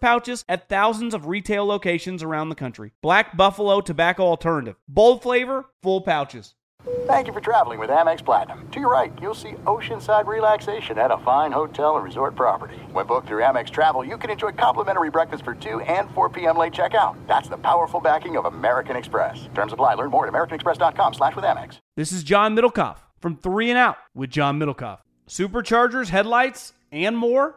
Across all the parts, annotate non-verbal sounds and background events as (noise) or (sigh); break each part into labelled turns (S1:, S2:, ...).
S1: pouches at thousands of retail locations around the country. Black Buffalo Tobacco Alternative. Bold flavor, full pouches.
S2: Thank you for traveling with Amex Platinum. To your right, you'll see oceanside relaxation at a fine hotel and resort property. When booked through Amex Travel, you can enjoy complimentary breakfast for 2 and 4 p.m. late checkout. That's the powerful backing of American Express. Terms apply. Learn more at americanexpress.com slash with Amex.
S1: This is John Middlekauff from Three and Out with John Middlekauff. Superchargers, headlights, and more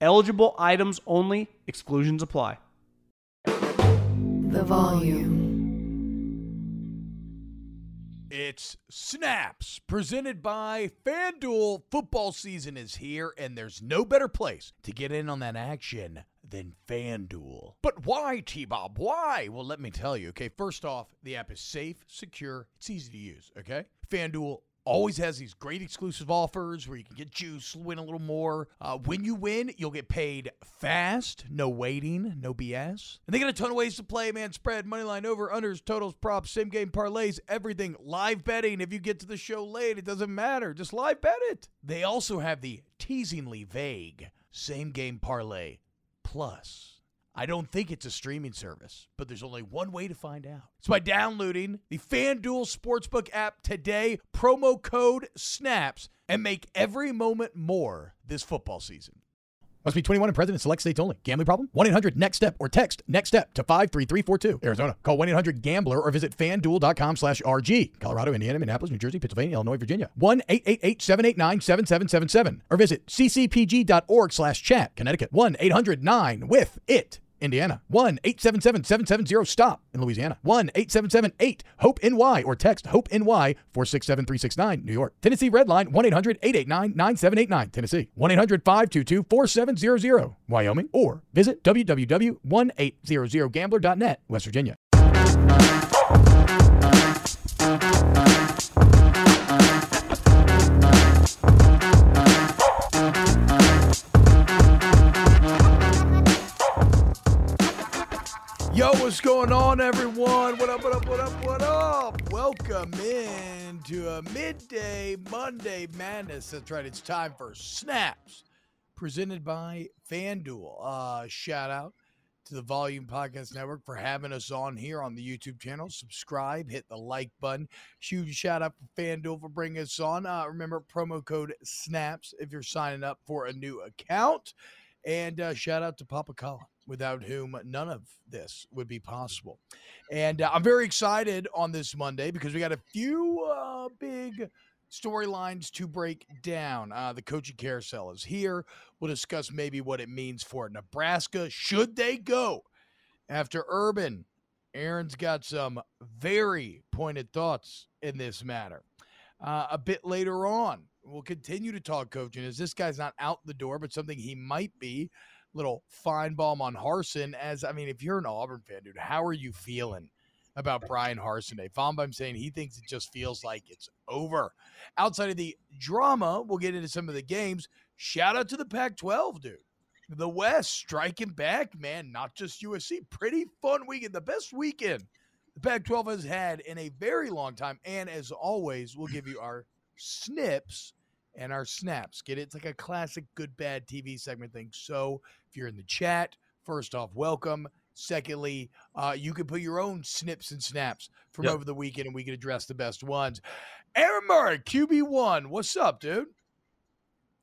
S1: Eligible items only, exclusions apply.
S3: The volume.
S4: It's Snaps, presented by FanDuel. Football season is here, and there's no better place to get in on that action than FanDuel. But why, T Bob? Why? Well, let me tell you. Okay, first off, the app is safe, secure, it's easy to use. Okay, FanDuel always has these great exclusive offers where you can get juice, win a little more. Uh, when you win, you'll get paid fast, no waiting, no BS. And they got a ton of ways to play, man. Spread, money line, over, unders, totals, props, same game parlays, everything. Live betting. If you get to the show late, it doesn't matter. Just live bet it. They also have the teasingly vague same game parlay plus. I don't think it's a streaming service, but there's only one way to find out. It's by downloading the FanDuel Sportsbook app today, promo code SNAPS, and make every moment more this football season. Must be 21 and present in select states only. Gambling problem? 1 800 NEXT STEP or text NEXT STEP to 53342. Arizona. Call 1 800 GAMBLER or visit fanduel.com slash RG. Colorado, Indiana, Minneapolis, New Jersey, Pennsylvania, Illinois, Virginia. 1 888 789 7777 or visit ccpg.org slash chat. Connecticut. 1 800 9 with it. Indiana. 1 877 770 STOP in Louisiana. 1 877 8 HOPE NY or text HOPE NY 467 369 New York. Tennessee Redline 1 800 889 9789 Tennessee. 1 800 522 4700 Wyoming or visit www.1800gambler.net West Virginia. What's going on, everyone? What up, what up, what up, what up? Welcome in to a midday Monday madness. That's right, it's time for Snaps, presented by FanDuel. Uh, shout out to the Volume Podcast Network for having us on here on the YouTube channel. Subscribe, hit the like button. Huge shout out to FanDuel for bringing us on. Uh, remember, promo code SNAPS if you're signing up for a new account. And uh, shout out to Papa Colin, without whom none of this would be possible. And uh, I'm very excited on this Monday because we got a few uh, big storylines to break down. Uh, the coaching carousel is here. We'll discuss maybe what it means for Nebraska. Should they go after Urban? Aaron's got some very pointed thoughts in this matter. Uh, a bit later on, we'll continue to talk coaching as this guy's not out the door, but something he might be. Little Finebaum on Harsin. As I mean, if you're an Auburn fan, dude, how are you feeling about Bryan Harsin? Day? Finebaum saying he thinks it just feels like it's over. Outside of the drama, we'll get into some of the games. Shout out to the Pac-12, dude. The West striking back, man. Not just USC. Pretty fun weekend. The best weekend the Pac-12 has had in a very long time. And as always, we'll give you our snips and our snaps. Get it? It's like a classic good bad TV segment thing. So if you're in the chat, first off, welcome. Secondly, uh, you can put your own snips and snaps from
S5: Yep.
S4: over the weekend, and we can address the best ones. Aaron Murray, QB one, what's up, dude?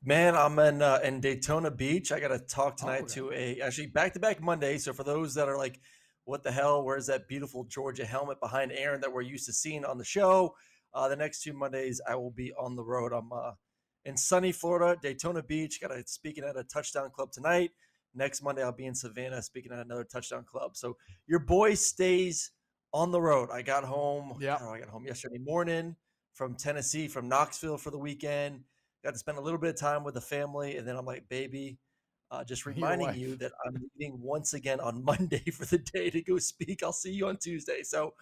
S5: Man, I'm in uh, in Daytona Beach. I got to talk tonight
S4: okay.
S5: to a actually back to back Monday. So for those that are like, what the hell? Where's that beautiful Georgia helmet behind Aaron that we're used to seeing on the show? Uh, the next two Mondays, I will be on the road. I'm uh, in sunny Florida, Daytona Beach. Got to speaking at a touchdown club tonight. Next Monday, I'll be in Savannah speaking at another touchdown club. So your boy stays on the road. I got home.
S4: Yeah,
S5: oh, I got home yesterday morning from Tennessee, from Knoxville for the weekend. Got to spend a little bit of time with the family, and then I'm like, baby, uh, just (laughs) reminding you that I'm leaving once again on (laughs) Monday for the day to go speak. I'll see you on Tuesday. So,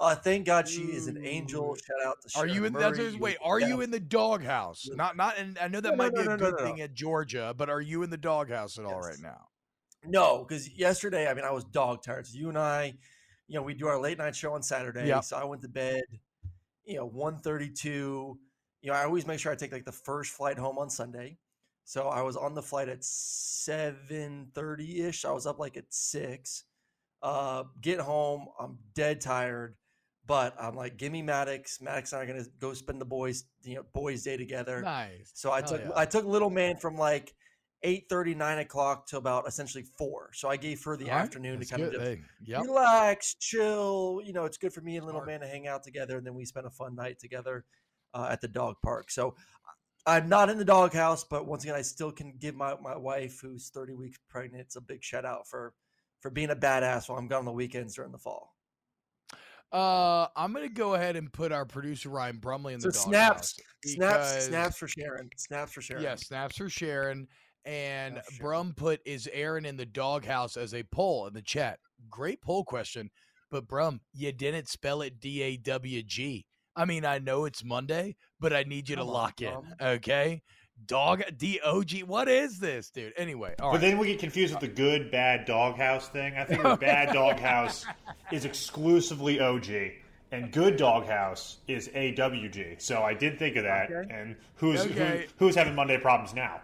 S5: uh, thank God she is an angel. Shout out to
S4: Are you in? That's
S5: Murray.
S4: what-
S5: You
S4: wait, are you in the doghouse?
S5: Yeah.
S4: Not, not. And I know that
S5: No, no,
S4: might be
S5: no,
S4: a
S5: no, no,
S4: good thing at Georgia, but are you in the doghouse at all right now?
S5: No, because yesterday, I mean, I was dog tired. So you and I, you know, we do our late night show on Saturday.
S4: Yep.
S5: So I went to bed, you know, 132. You know, I always make sure I take like the first flight home on Sunday. So I was on the flight at 7:30 ish. I was up like at six. Uh, get home, I'm dead tired, but I'm like, give me Maddox. Maddox and I are gonna go spend the boys, you know, boys' day together.
S4: Nice.
S5: So I
S4: Hell
S5: took
S4: yeah.
S5: I took little man from like 8 9 o'clock to about essentially four. So I gave her the
S4: All right,
S5: afternoon to
S4: that's
S5: kind of
S4: good.
S5: just
S4: Hey, yep.
S5: relax, chill. You know, it's good for me and little
S4: Smart.
S5: man to hang out together, and then we spent a fun night together uh, at the dog park. So I'm not in the doghouse, but once again, I still can give my, my wife, who's 30 weeks pregnant, it's a big shout out for for being a badass while I'm gone on the weekends during the fall.
S4: Uh, I'm gonna go ahead and put our producer Ryan Brumley in
S5: So
S4: the
S5: snaps,
S4: doghouse
S5: snaps, snaps for Sharon, snaps for Sharon.
S4: Yeah, snaps for Sharon. And. Brum put is Aaron in the doghouse as a poll in the chat. Great poll question, but Brum, you didn't spell it D A W G. I mean, I know it's Monday, but I need you to
S5: Come on,
S4: lock in.
S5: Brum.
S4: Okay, dog D O G. What is this, dude? Anyway, all
S6: But
S4: right.
S6: then we get confused with the good bad doghouse thing. I think the (laughs) bad doghouse is exclusively OG, and good doghouse is AWG. So I did think of that.
S5: Okay.
S6: And who's
S4: Okay.
S6: who, who's having Monday problems now?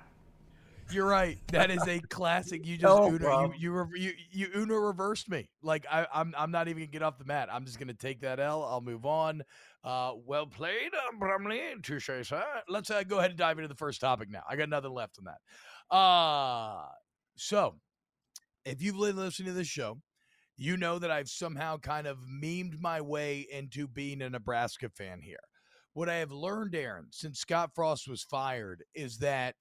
S4: You're right. That is a classic. You just
S5: No,
S4: Uno, you you, rev- you you Uno reversed me. Like I, I'm I'm not even gonna get off the mat. I'm just gonna take that L. I'll move on. Uh, well played, uh, Brumley. Touche, sir. Let's uh, go ahead and dive into the first topic now. I got nothing left on that. Uh so if you've been listening to this show, you know that I've somehow kind of memed my way into being a Nebraska fan here. What I have learned, Aaron, since Scott Frost was fired, is that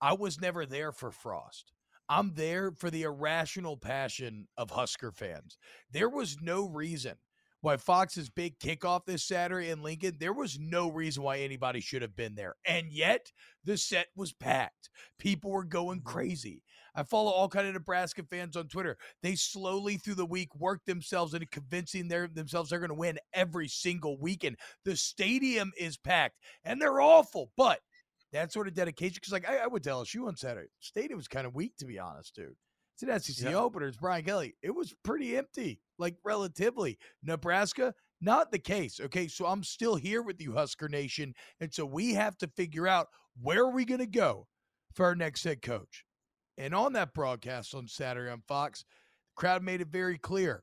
S4: I was never there for Frost. I'm there for the irrational passion of Husker fans. There was no reason why Fox's big kickoff this Saturday in Lincoln, there was no reason why anybody should have been there. And yet the set was packed. People were going mm-hmm. crazy. I follow all kind of Nebraska fans on Twitter. They slowly through the week work themselves into convincing their, themselves they're going to win every single weekend. The stadium is packed and they're awful, but that sort of dedication. Because like I, I went to LSU on Saturday, stadium was kind of weak to be honest, dude. It's an SEC
S5: Yeah.
S4: opener. It's Brian Kelly. It was pretty empty, like relatively. Nebraska, not the case. Okay, so I'm still here with you, Husker Nation, and so we have to figure out where are we going to go for our next head coach. And on that broadcast on Saturday on Fox, the crowd made it very clear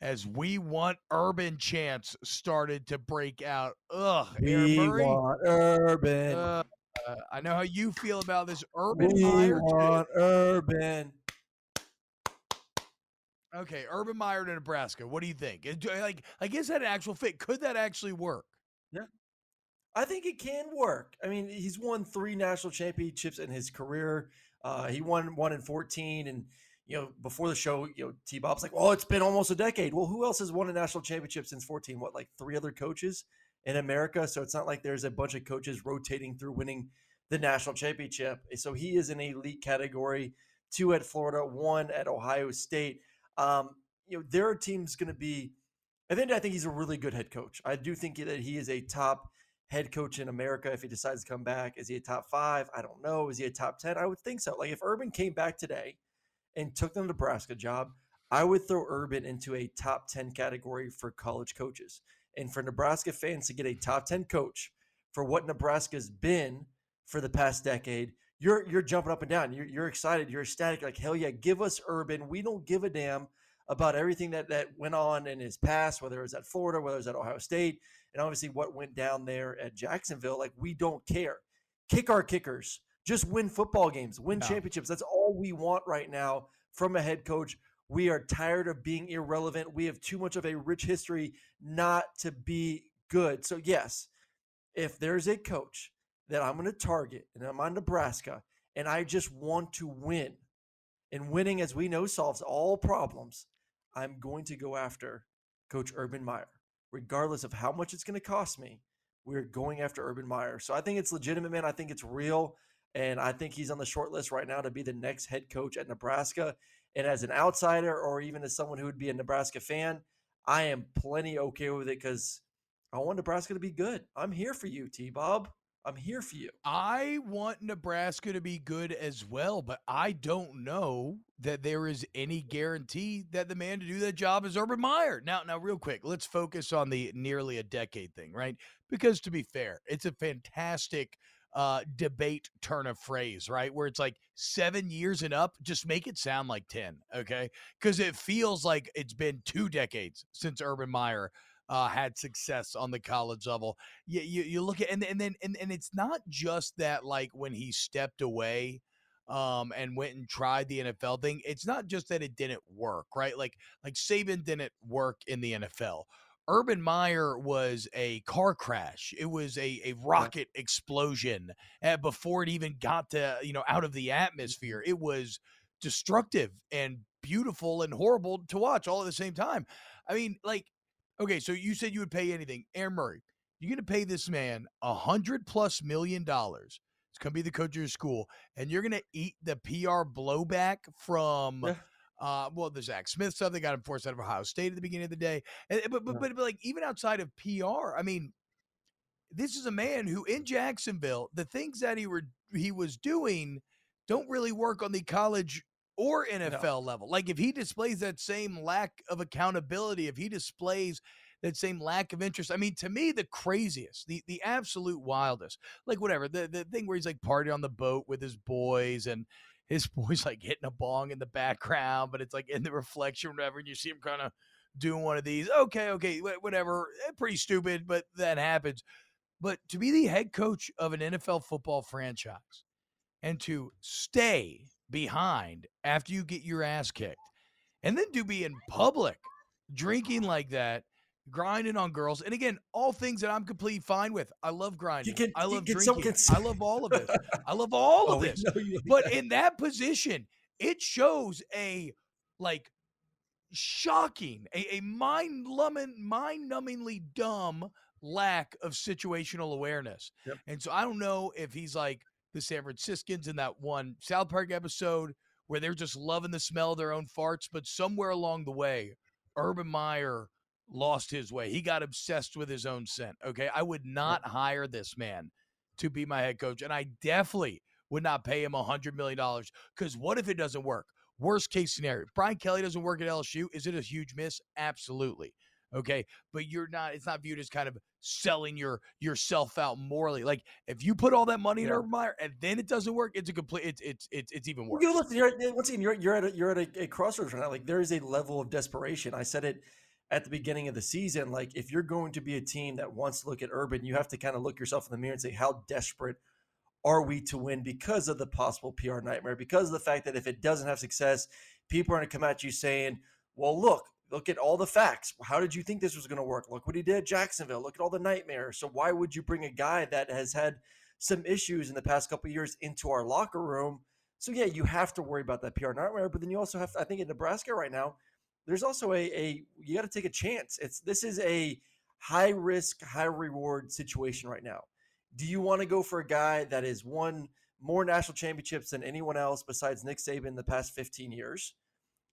S4: as we want urban chants started to break out. Ugh,
S5: We want urban.
S4: Uh, I know how you feel about this Urban
S5: we want urban.
S4: Okay, Urban Meyer to Nebraska. What do you think? Like, like, is that an actual fit? Could that actually work?
S5: Yeah, I think it can work. I mean, he's won three national championships in his career. Uh, he won one in 14. And, you know, before the show, you know, T Bob's like, well, it's been almost a decade. Well, who else has won a national championship since 14? What, like three other coaches in America? So it's not like there's a bunch of coaches rotating through winning the national championship. So he is in elite category, two at Florida, one at Ohio State. Um, you know, there are teams going to be. I think I think he's a really good head coach. I do think that he is a top head coach in America if he decides to come back. Is he a top five? I don't know. Is he a top 10? I would think so. Like if Urban came back today and took the Nebraska job, I would throw Urban into a top 10 category for college coaches. And for Nebraska fans to get a top 10 coach for what Nebraska's been for the past decade, you're you're jumping up and down. You're, you're excited. You're ecstatic. Like, hell yeah, give us Urban. We don't give a damn about everything that that went on in his past, whether it was at Florida, whether it was at Ohio State, and obviously what went down there at Jacksonville. Like we don't care. Kick our kickers. Just win football games, win
S4: No.
S5: championships. That's all we want right now from a head coach. We are tired of being irrelevant. We have too much of a rich history not to be good. So yes, if there's a coach that I'm going to target and I'm on Nebraska and I just want to win, and winning, as we know, solves all problems, I'm going to go after Coach Urban Meyer, regardless of how much it's going to cost me. We're going after Urban Meyer. So I think it's legitimate, man. I think it's real. And I think he's on the short list right now to be the next head coach at Nebraska. And as an outsider, or even as someone who would be a Nebraska fan, I am plenty okay with it because I want Nebraska to be good. I'm here for you, T Bob. I'm here for you.
S4: I want Nebraska to be good as well, but I don't know that there is any guarantee that the man to do that job is Urban Meyer. Now, now, real quick, let's focus on the nearly a decade thing, right? Because to be fair, it's a fantastic uh, debate turn of phrase, right? Where it's like seven years and up, just make it sound like 10, okay? Because it feels like it's been two decades since Urban Meyer uh, had success on the college level. You, you, you look at and and then and, and it's not just that like when he stepped away um and went and tried the NFL thing. It's not just that it didn't work, right? Like like Saban didn't work in the NFL. Urban Meyer was a car crash. It was a, a rocket explosion uh, before it even got to, you know, out of the atmosphere. It was destructive and beautiful and horrible to watch all at the same time. I mean, like, okay, so you said you would pay anything. Aaron Murray, you're going to pay this man a hundred plus million dollars. It's going to be the coach of your school, and you're going to eat the PR blowback from.
S5: Yeah.
S4: Uh, well, the Zach Smith stuff they got him forced out of Ohio State at the beginning of the day, and, but, but
S5: Yeah.
S4: but but like even outside of PR, I mean, this is a man who in Jacksonville, the things that he were he was doing don't really work on the college or NFL level. Like if he displays that same lack of accountability, if he displays that same lack of interest, I mean, to me, the craziest, the the absolute wildest, like whatever the the thing where he's like partying on the boat with his boys and his (laughs) boys like hitting a bong in the background, but it's like in the reflection, whatever, and you see him kind of doing one of these. Okay, okay, whatever. Eh, Pretty stupid, but that happens. But to be the head coach of an NFL football franchise and to stay behind after you get your ass kicked and then to be in public drinking like that, grinding on girls. And again, all things that I'm completely fine with. I love grinding.
S5: can-
S4: I love drinking. (laughs) I love all of this. I love all
S5: Oh,
S4: of this but
S5: that. (laughs)
S4: in that position, it shows a like shocking, a, a mind numbing, mind numbingly dumb lack of situational awareness.
S5: Yep.
S4: And so I don't know if he's like the San Franciscans in that one South Park episode where they're just loving the smell of their own farts, but somewhere along the way, Urban Meyer lost his way. He got obsessed with his own scent. Okay. I would not hire this man to be my head coach. And I definitely would not pay him a $100 million because what if it doesn't work? Worst case scenario. Brian Kelly doesn't work at LSU. Is it a huge miss? Absolutely. Okay. But you're not, it's not viewed as kind of selling your yourself out morally. Like if you put all that money in
S5: Yeah.
S4: Urban Meyer and then it doesn't work, it's a complete, it's, it's, it's, it's even worse.
S5: You know, listen, you're at- once again, you're you're at a, you're at a, a crossroads right now. Like there is a level of desperation. I said it at the beginning of the season. Like if you're going to be a team that wants to look at Urban, you have to kind of look yourself in the mirror and say, how desperate are we to win because of the possible PR nightmare? Because of the fact that if it doesn't have success, people are going to come at you saying, "Well, look, look at all the facts. How did you think this was going to work? Look what he did at Jacksonville. Look at all the nightmares. So why would you bring a guy that has had some issues in the past couple years into our locker room?" So yeah, you have to worry about that PR nightmare, but then you also have to, I think in Nebraska right now, there's also a a you got to take a chance. It's this is a high risk, high reward situation right now. Do you want to go for a guy that has won more national championships than anyone else besides Nick Saban in the past 15 years?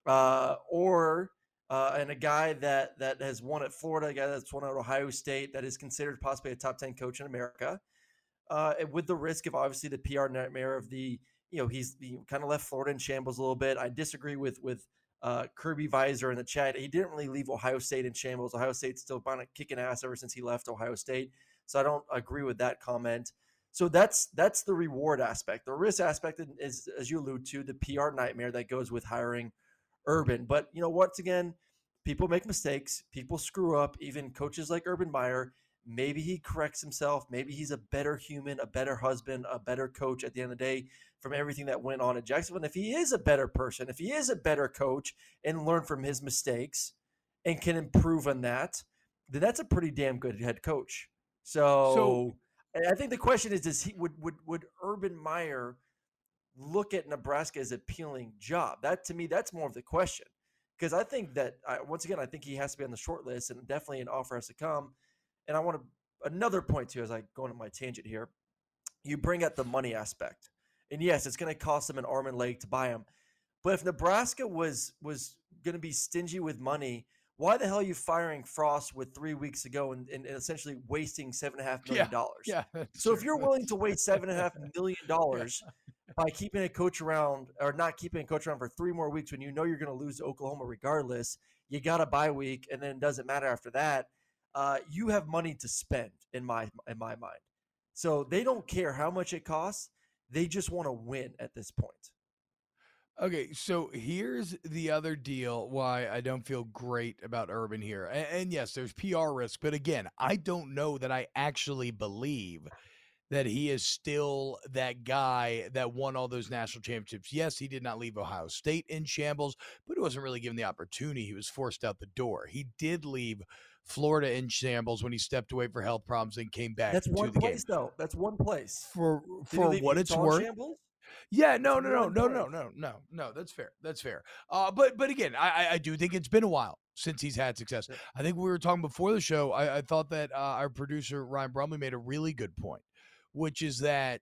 S5: Uh, or uh, and a guy that that has won at Florida, a guy that's won at Ohio State, that is considered possibly a top 10 coach in America, uh, with the risk of obviously the PR nightmare of the you know he's he kind of left Florida in shambles a little bit. I disagree with with uh, Kirby Visor in the chat. He didn't really leave Ohio State in shambles. Ohio State's still kind of kicking ass ever since he left Ohio State. So I don't agree with that comment. So that's that's the reward aspect. The risk aspect is, as you allude to, the PR nightmare that goes with hiring Urban. But you know, once again, people make mistakes, people screw up. Even coaches like Urban Meyer, maybe he corrects himself. Maybe he's a better human, a better husband, a better coach at the end of the day from everything that went on at Jacksonville. And if he is a better person, if he is a better coach and learn from his mistakes and can improve on that, then that's a pretty damn good head coach. So,
S4: So-
S5: I think the question is: Does he would would would Urban Meyer look at Nebraska as appealing job? That to me, that's more of the question. Because I think that I, once again, I think he has to be on the short list, and definitely an offer has to come. And I want to another point too, as I go into my tangent here. You bring up the money aspect, and yes, it's going to cost them an arm and leg to buy him. But if Nebraska was was going to be stingy with money, why the hell are you firing Frost with three weeks ago and, and, and essentially wasting seven and a half million dollars?
S4: Yeah. that's
S5: So if you're willing to wait seven and a half million (laughs) dollars by keeping a coach around or not keeping a coach around for three more weeks when you know you're going to lose Oklahoma regardless, you got a bye week and then it doesn't matter after that. Uh, you have money to spend in my in my mind. So they don't care how much it costs. They just want to win at this point.
S4: Okay, so here's the other deal why I don't feel great about Urban here. And, and yes, there's PR risk, but again, I don't know that I actually believe that he is still that guy that won all those national championships. Yes, he did not leave Ohio State in shambles, but he wasn't really given the opportunity. He was forced out the door. He did leave Florida in shambles when he stepped away for health problems and came back
S5: That's
S4: to
S5: one
S4: the
S5: place
S4: game.
S5: though. That's one place.
S4: For
S5: Did
S4: for what it's worth,
S5: shambles?
S4: yeah, no, no, no, no, no, no, no, no. That's fair. That's fair. Uh, but but again, I I- I do think it's been a while since he's had success. I think we were talking before the show. I, I thought that uh, our producer Ryan Brumley made a really good point, which is that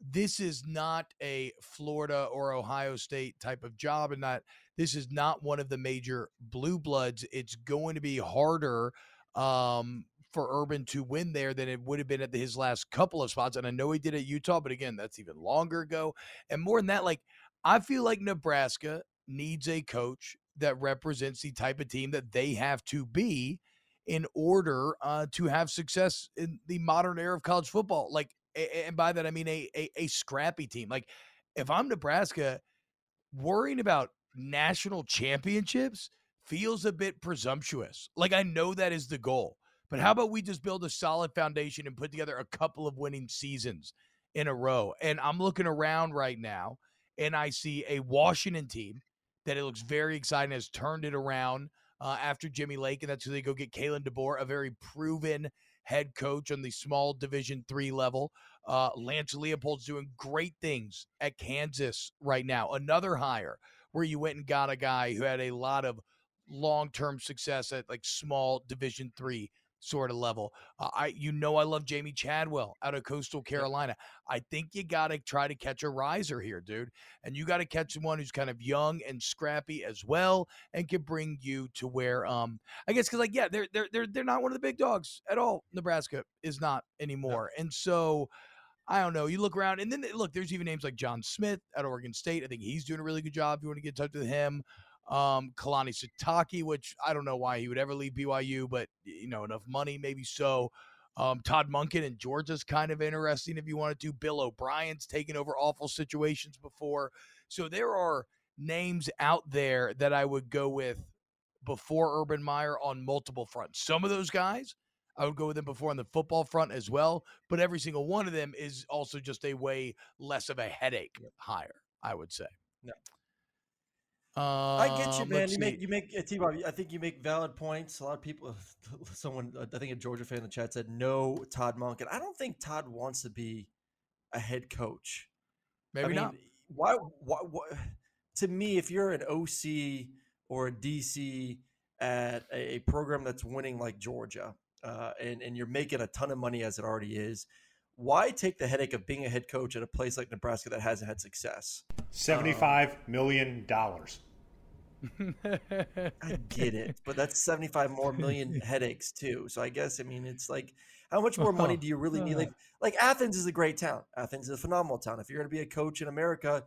S4: this is not a Florida or Ohio State type of job, and not this is not one of the major blue bloods. It's going to be harder um, for Urban to win there than it would have been at his last couple of spots. And I know he did at Utah, but again, that's even longer ago. And more than that, like I feel like Nebraska needs a coach that represents the type of team that they have to be in order uh, to have success in the modern era of college football. Like, and by that I mean a, a a scrappy team. Like, if I'm Nebraska, worrying about national championships feels a bit presumptuous. Like, I know that is the goal, but how about we just build a solid foundation and put together a couple of winning seasons in a row? And I'm looking around right now and I see a Washington team that it looks very exciting, has turned it around uh, after Jimmy Lake, and that's who they go get Kalen DeBoer, a very proven head coach on the small Division three level. Uh, Lance Leipold's doing great things at Kansas right now. Another hire where you went and got a guy who had a lot of long-term success at like small Division three sort of level. Uh, I you know I love Jamey Chadwell out of Coastal Carolina. I think you got to try to catch a riser here, dude. And you got to catch someone who's kind of young and scrappy as well and can bring you to where um I guess cuz like yeah, they're they're they're they're not one of the big dogs at all. Nebraska is not anymore. And so I don't know. You look around, and then look. There's even names like John Smith at Oregon State. I think he's doing a really good job. If you want to get in touch with him, um, Kalani Sitake, which I don't know why he would ever leave BYU, but you know enough money, maybe so. Um, Todd Monken in Georgia's kind of interesting if you wanted to. do. Bill O'Brien's taken over awful situations before, so there are names out there that I would go with before Urban Meyer on multiple fronts. Some of those guys I would go with them before on the football front as well, but every single one of them is also just a way less of a headache hire, I would say.
S5: Yeah. I get you,
S4: Um,
S5: man. You
S4: see.
S5: make you make uh, T-Bob, I think you make valid points. A lot of people, (laughs) someone I think a Georgia fan in the chat said no Todd Monk, and I don't think Todd wants to be a head coach.
S4: maybe
S5: I mean,
S4: not.
S5: Why, why? Why? To me, if you're an OC or a DC at a, a program that's winning like Georgia, uh, and and you're making a ton of money as it already is, why take the headache of being a head coach at a place like Nebraska that hasn't had success?
S6: Seventy-five um, million dollars. (laughs)
S5: I get it, but that's 75 more million (laughs) headaches too. So I guess I mean it's like how much more money uh-huh. do you really need? Like uh. like Athens is a great town. Athens is a phenomenal town. If you're going to be a coach in America,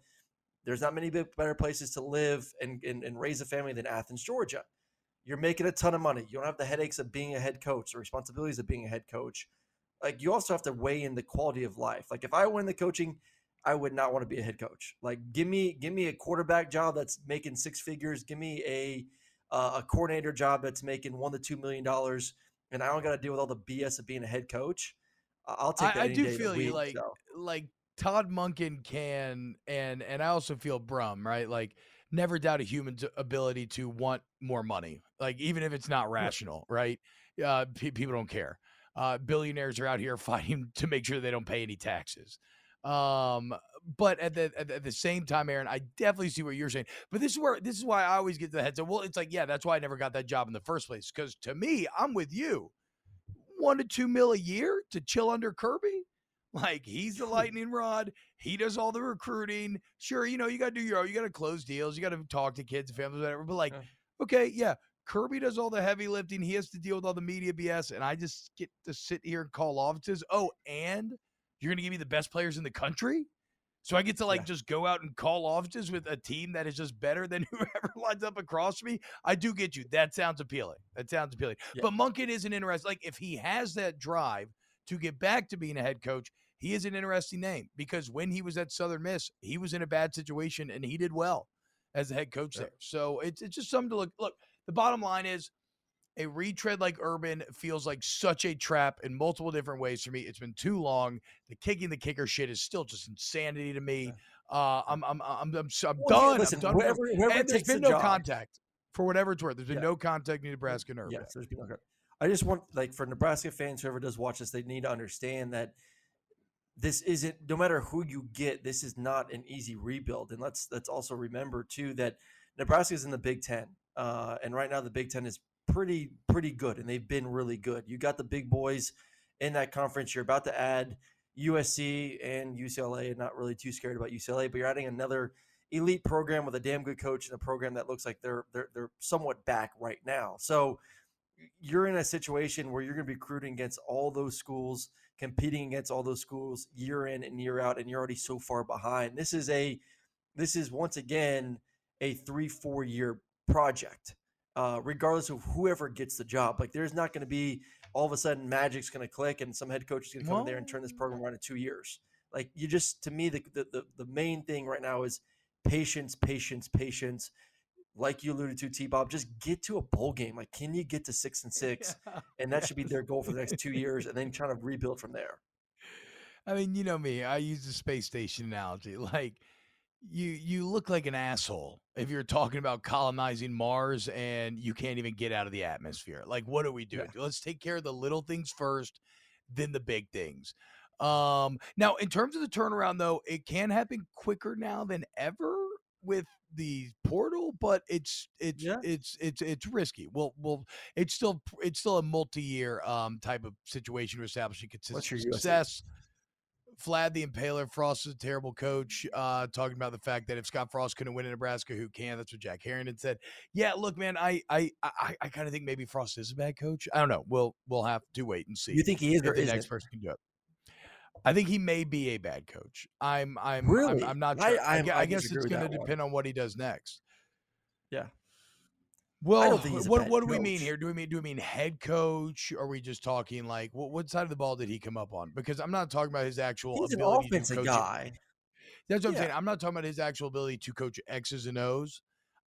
S5: there's not many better places to live and, and and raise a family than Athens, Georgia. You're making a ton of money. You don't have the headaches of being a head coach, the responsibilities of being a head coach. Like you also have to weigh in the quality of life. Like if I win the coaching, I would not want to be a head coach. Like, give me give me a quarterback job that's making six figures. Give me a uh, a coordinator job that's making one to two million dollars, and I don't got to deal with all the BS of being a head coach. I'll take that.
S4: I, I do feel you
S5: week,
S4: like
S5: so.
S4: like Todd Monken can and and I also feel Brum right like never doubt a human's ability to want more money like even if it's not rational right uh pe- people don't care uh billionaires are out here (laughs) fighting to make sure they don't pay any taxes um but at the at, the- same time Aaron I definitely see what you're saying but this is where this is why I always get the heads up well it's like yeah that's why I never got that job in the first place because to me I'm with you one to two mil a year to chill under Kirby like he's the (laughs) lightning rod. He does all the recruiting. Sure, you know, you gotta do your own, you gotta close deals, you gotta talk to kids, families, whatever. But like, okay, yeah. Kirby does all the heavy lifting. He has to deal with all the media BS, and I just get to sit here and call offices. Oh, and you're gonna give me the best players in the country? So I get to like
S5: Yeah.
S4: just go out and call offices with a team that is just better than (laughs) whoever lines up across me. I do get you. That sounds appealing. That sounds appealing.
S5: Yeah.
S4: But Monken isn't interesting. Like if he has that drive to get back to being a head coach, he is an interesting name because when he was at Southern Miss, he was in a bad situation and he did well as the head coach
S5: Yeah.
S4: there. So it's it's just something to look. Look, the bottom line is a retread like Urban feels like such a trap in multiple different ways for me. It's been too long. The kicking the kicker shit is still just insanity to me. Uh, I'm I'm I'm I'm, I'm
S5: Well,
S4: done.
S5: listen,
S4: I'm done. with
S5: whoever-
S4: it.
S5: whoever
S4: and there's been no
S5: job-
S4: contact for whatever it's worth. There's been
S5: Yeah.
S4: no contact between Nebraska and Urban.
S5: Yes, there's been no cut. I just want like for Nebraska fans, whoever does watch this, they need to understand that this isn't no matter who you get, this is not an easy rebuild. And let's let's also remember too that Nebraska is in the Big Ten, uh, and right now the Big Ten is pretty pretty good, and they've been really good. You got the big boys in that conference. You're about to add USC and UCLA, and not really too scared about UCLA, but you're adding another elite program with a damn good coach and a program that looks like they're they're they're somewhat back right now. So you're in a situation where you're going to be recruiting against all those schools, competing against all those schools year in and year out, and you're already so far behind. This is a this is once again a three four year project, uh, regardless of whoever gets the job. Like there's not going to be all of a sudden magic's going to click and some head coach is going to come in there and turn this program around in two years. Like you just to me the the the, the main thing right now is patience, patience, patience. Like you alluded to, T Bob, just get to a bowl game. Like, can you get to six and (laughs) six? And that should be their goal for the next two years, and then trying to rebuild from there.
S4: I mean, you know me. I use the space station analogy. (laughs) Like, you you look like an asshole if you're talking about colonizing Mars and you can't even get out of the atmosphere. Like, what are we doing? Let's take care of the little things first, then the big things. Um, now, in terms of the turnaround, though, it can happen quicker now than ever with the portal, but it's it's
S5: Yeah.
S4: it's it's it's risky. Well, well, it's still it's still a multi-year um type of situation to establishing consistent success. Vlad the Impaler, Frost is a terrible coach. Uh, talking about the fact that if Scott Frost couldn't win in Nebraska, who can? That's what Jack Harrington said. Yeah, look, man, I I I, I kind of think maybe Frost is a bad coach. I don't know. We'll we'll have to wait and see.
S5: You think he is or
S4: the next person can do it? I think he may be a bad coach. I'm I'm
S5: Really?
S4: I'm, I'm not sure. I,
S5: I
S4: I guess it's going to depend on what he does next.
S5: Yeah.
S4: Well,
S5: don't think he's a
S4: what what do we mean here? Do we mean do we mean head coach? Or are we just talking like what, what side of the ball did he come up on? Because I'm not talking about his actual
S5: He's an
S4: ability to
S5: offensive
S4: coach.
S5: guy.
S4: That's what I'm saying. I'm not talking about his actual ability to coach X's and O's.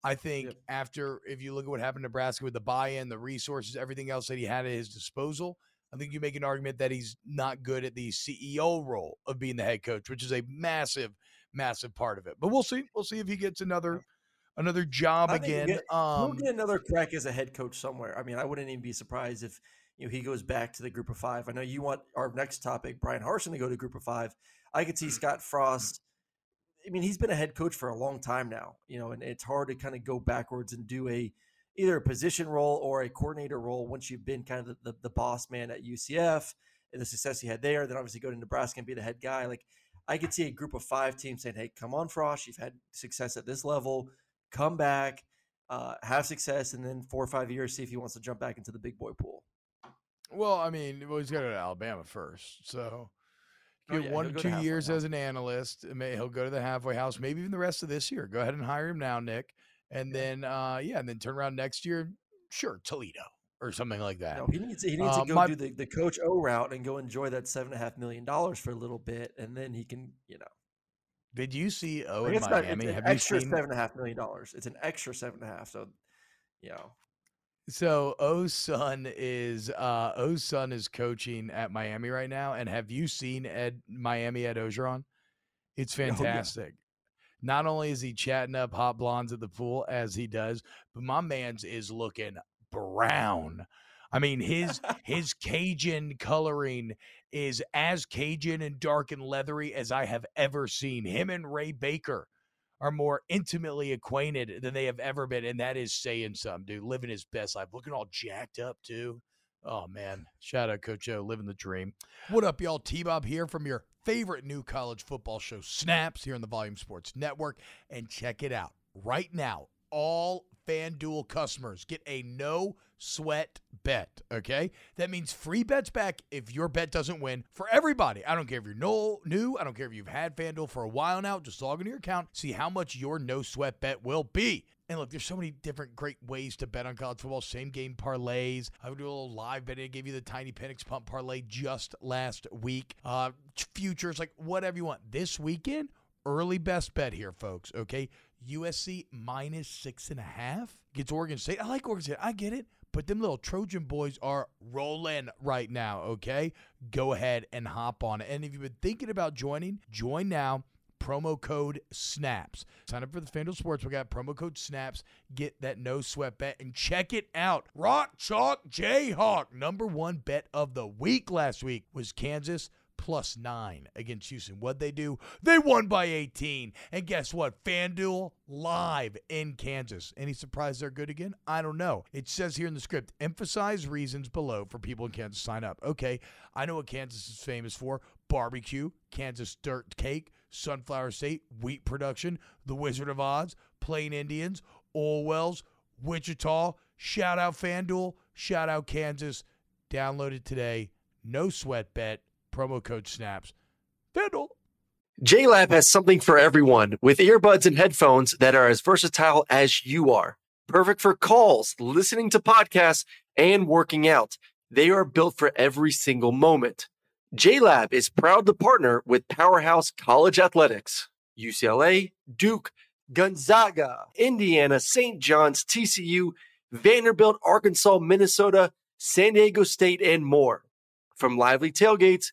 S4: I think
S5: Yep.
S4: after, if you look at what happened in Nebraska with the buy-in, the resources, everything else that he had at his disposal, I think you make an argument that he's not good at the CEO role of being the head coach, which is a massive, massive part of it. But we'll see. We'll see if he gets another another job
S5: think he'll
S4: again.
S5: get- He'll
S4: um,
S5: get another crack as a head coach somewhere. I mean, I wouldn't even be surprised if you know he goes back to the group of five. I know you want our next topic, Bryan Harsin, to go to group of five. I could see Scott Frost. I mean, he's been a head coach for a long time now, you know, and it's hard to kind of go backwards and do a either a position role or a coordinator role once you've been kind of the, the, the boss man at UCF and the success he had there. Then obviously go to Nebraska and be the head guy. Like I could see a group of five teams saying, "Hey, come on, Frost, you've had success at this level. Come back, uh, have success, and then four or five years, see if he wants to jump back into the big boy pool."
S4: well, I mean, well, he's got to go to Alabama first, so.
S5: Oh,
S4: Get
S5: yeah,
S4: one
S5: he'll
S4: to
S5: go to
S4: two years as an analyst. May, he'll go to the halfway house, maybe even the rest of this year. Go ahead and hire him now, Nick. And then, uh, yeah, and then turn around next year. Sure, Toledo or something like that.
S5: No, he needs he needs
S4: Uh,
S5: to go
S4: my-
S5: do the, the coach O route and go enjoy that seven and a half million dollars for a little bit, and then he can, you know.
S4: Did you see O in
S5: it's not-
S4: Miami?
S5: it's an
S4: Have
S5: extra
S4: you seen?
S5: seven and a half million dollars. It's an extra seven and a half. So, you know,
S4: So O's son is uh O's son is coaching at Miami right now. And have you seen Ed Miami Ed Orgeron? It's (laughs)
S5: Oh, yeah.
S4: fantastic. Not only is he chatting up hot blondes at the pool as he does, but my man's is looking brown. I mean, his (laughs) his Cajun coloring is as Cajun and dark and leathery as I have ever seen. Him and Ray Baker are more intimately acquainted than they have ever been, and that is saying something, dude. Living his best life, looking all jacked up too. Oh man, shout out Coach O, living the dream. What up, y'all? T Bob here from your favorite new college football show, Snaps, here on the Volume Sports Network, and check it out right now. All FanDuel customers get a no sweat bet. Okay, that means free bets back if your bet doesn't win for everybody. I don't care if you're new. I don't care if you've had FanDuel for a while now. Just log into your account, see how much your no sweat bet will be. And look, there's so many different great ways to bet on college football. Same game parlays. I would do a little live betting. I gave you the Tiny Penix Pump parlay just last week. Uh, futures, like whatever you want. This weekend, early best bet here, folks. Okay, USC minus six and a half gets Oregon State. I like Oregon State. I get it. But them little Trojan boys are rolling right now, okay? Go ahead and hop on. And if you've been thinking about joining, join now promo code SNAPS. Sign up for the FanDuel Sportsbook app, promo code SNAPS. Get that no sweat bet and check it out. Rock Chalk Jayhawk, number one bet of the week last week was Kansas plus nine against Houston. What'd they do? They won by 18. And guess what? FanDuel live in Kansas. Any surprise they're good again? I don't know. It says here in the script, emphasize reasons below for people in Kansas to sign up. Okay, I know what Kansas is famous for barbecue, Kansas dirt cake, Sunflower State, wheat production, the Wizard of Oz, Plain Indians, Oil Wells, Wichita. Shout out FanDuel. Shout out Kansas. Download it today. No sweat bet. Promo code SNAPS. FanDuel.
S7: JLab has something for everyone with earbuds and headphones that are as versatile as you are. Perfect for calls, listening to podcasts, and working out. They are built for every single moment. JLab is proud to partner with Powerhouse College Athletics, UCLA, Duke, Gonzaga, Indiana, St. John's, TCU, Vanderbilt, Arkansas, Minnesota, San Diego State, and more. From lively tailgates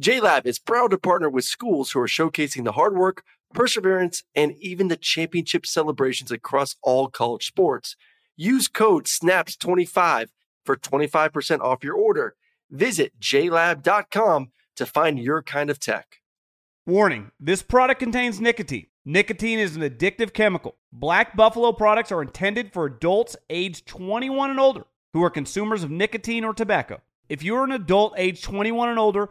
S7: JLab is proud to partner with schools who are showcasing the hard work, perseverance, and even the championship celebrations across all college sports. Use code SNAPS25 for 25% off your order. Visit JLab.com to find your kind of tech.
S1: Warning this product contains nicotine. Nicotine is an addictive chemical. Black Buffalo products are intended for adults aged 21 and older who are consumers of nicotine or tobacco. If you're an adult aged 21 and older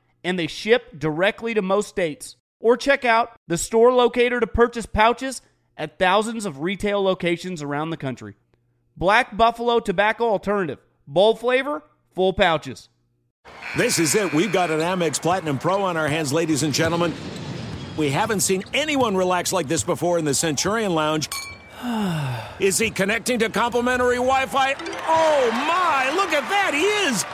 S1: and they ship directly to most states. Or check out the store locator to purchase pouches at thousands of retail locations around the country. Black Buffalo Tobacco Alternative. Bold flavor, full pouches.
S8: This is it. We've got an Amex Platinum Pro on our hands, ladies and gentlemen. We haven't seen anyone relax like this before in the Centurion Lounge. (sighs) Is he connecting to complimentary Wi Fi? Oh my, look at that, he is!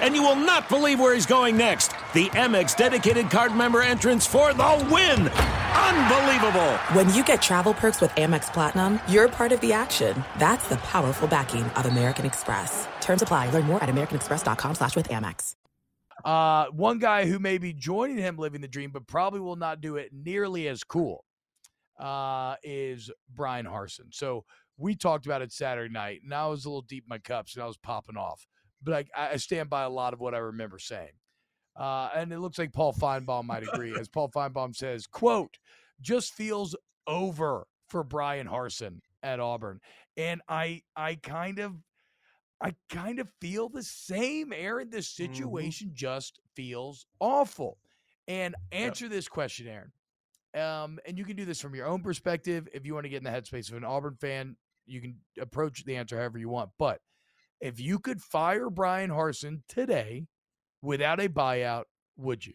S8: And you will not believe where he's going next. The Amex dedicated card member entrance for the win! Unbelievable!
S9: When you get travel perks with Amex Platinum, you're part of the action. That's the powerful backing of American Express. Terms apply. Learn more at americanexpress.com slash with Amex.
S4: Uh, one guy who may be joining him living the dream, but probably will not do it nearly as cool, uh, is Bryan Harsin. So we talked about it Saturday night, and I was a little deep in my cups and I was popping off. But I, I stand by a lot of what I remember saying. Uh, and it looks like Paul Finebaum might agree, as Paul Finebaum says, "quote Just feels over for Bryan Harsin at Auburn," and I, I kind of, I kind of feel the same. Aaron, this situation just feels awful. And answer this question, Aaron. Um, and you can do this from your own perspective. If you want to get in the headspace of an Auburn fan, you can approach the answer however you want. But if you could fire Bryan Harsin today without a buyout, would you?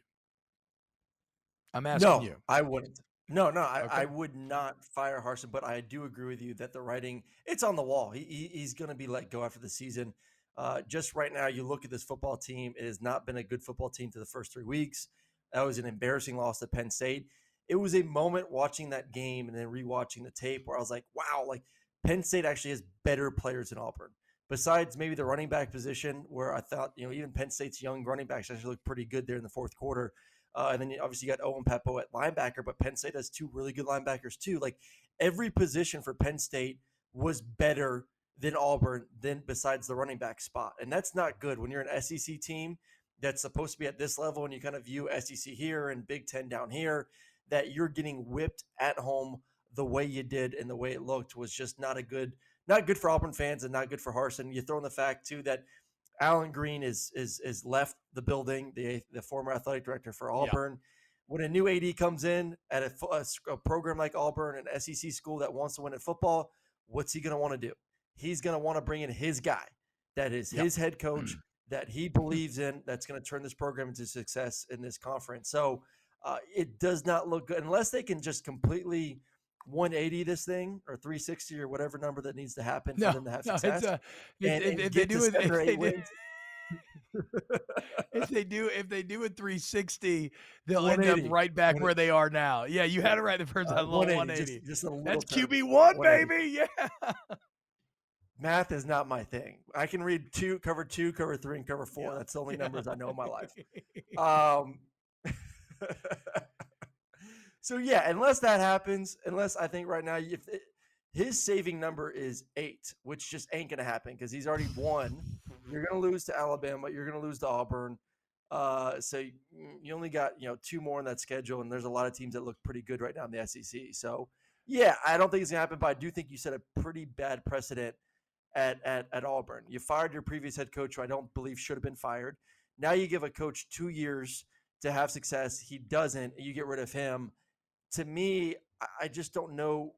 S4: I'm asking
S5: no,
S4: you.
S5: I wouldn't. No, no, I,
S4: Okay.
S5: I would not fire Harsin, but I do agree with you that the writing it's on the wall. He, he he's going to be let go after the season. Uh, just right now, you look at this football team. It has not been a good football team for the first three weeks. That was an embarrassing loss to Penn State. It was a moment watching that game and then rewatching the tape where I was like, wow, like Penn State actually has better players than Auburn. Besides maybe the running back position, where I thought, you know, even Penn State's young running backs actually looked pretty good there in the fourth quarter. Uh, and then you obviously you got Owen Pappoe at linebacker, but Penn State has two really good linebackers too. Like every position for Penn State was better than Auburn, than besides the running back spot, and that's not good when you're an SEC team that's supposed to be at this level, and you kind of view SEC here and Big Ten down here. That you're getting whipped at home the way you did and the way it looked was just not a good, not good for Auburn fans and not good for Harsin. You throw in the fact too that Allen Greene is is is left the building, the the former athletic director for Auburn. When a new AD comes in at a, a a program like Auburn, an SEC school that wants to win at football, what's he going to want to do? He's going to want to bring in his guy, that is
S4: Yep.
S5: his head coach, that he believes in, that's going to turn this program into success in this conference. So uh, it does not look good unless they can just completely 180 this thing or 360 or whatever number that needs to happen for them to have
S4: no,
S5: success.
S4: it's uh,
S5: and-
S4: if-
S5: and
S4: if they do it, (laughs) if they
S5: eight
S4: do,
S5: wins.
S4: if they do, if they do a 360, they'll end up right back where they are now. Yeah, you had it right the first
S5: Uh,
S4: time. little
S5: 180,
S4: 180.
S5: just- just a little
S4: That's
S5: turn.
S4: QB one, baby. (laughs) Yeah.
S5: Math is not my thing. I can read two, cover two, cover three, and cover four. That's the only numbers I know in my life. (laughs) Um, so yeah, unless that happens, unless I think right now, if it, his saving number is eight, which just ain't gonna happen because he's already won. (laughs) You're gonna lose to Alabama. You're gonna lose to Auburn. Uh, so you, only got you know two more on that schedule, and there's a lot of teams that look pretty good right now in the SEC. So yeah, I don't think it's gonna happen, but I do think you set a pretty bad precedent at, at, at Auburn. You fired your previous head coach, who I don't believe should have been fired. Now you give a coach two years to have success. He doesn't. You get rid of him. To me, I- just don't know.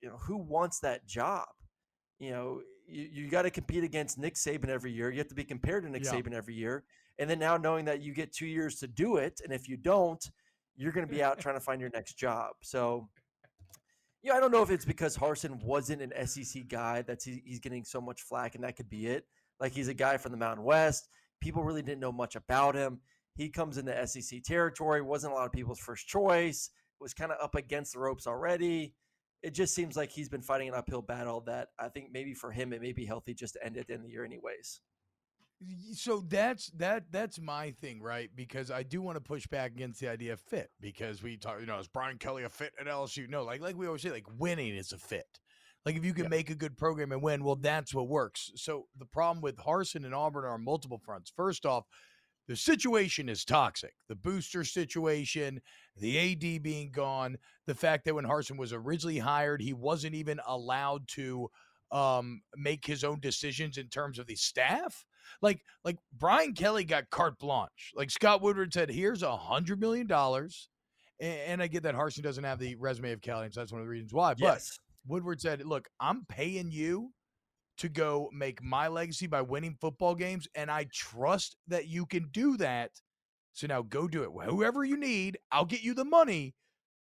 S5: You know who wants that job. You know, you, you got to compete against Nick Saban every year. You have to be compared to Nick
S4: Yeah.
S5: Saban every year. And then now knowing that you get two years to do it, and if you don't, you're going to be out (laughs) trying to find your next job. So yeah, I don't know if it's because Harsin wasn't an SEC guy that's he, he's getting so much flack, and that could be it. Like he's a guy from the Mountain West. People really didn't know much about him. He comes into SEC territory, wasn't a lot of people's first choice, was kind of up against the ropes already. It just seems like he's been fighting an uphill battle that I think maybe for him it may be healthy just to end it at the end of the year, anyways.
S4: So that's that that's my thing right? Because i do want to push back against the idea of fit because we talk you know is brian kelly a fit at lsu no like like we always say like winning is a fit. Like if you can make a good program and win well that's what works. So the problem with harsin and auburn are on multiple fronts. First off the situation is toxic. The booster situation the ad being gone the fact that when harsin was originally hired he wasn't even allowed to um, make his own decisions in terms of the staff like like Brian Kelly got carte blanche. Like Scott Woodward said, here's a hundred million dollars. And, and I get that Harsin doesn't have the resume of Kelly, and so that's one of the reasons why. But Woodward said, look, I'm paying you to go make my legacy by winning football games, and I trust that you can do that. So now go do it. Whoever you need, I'll get you the money,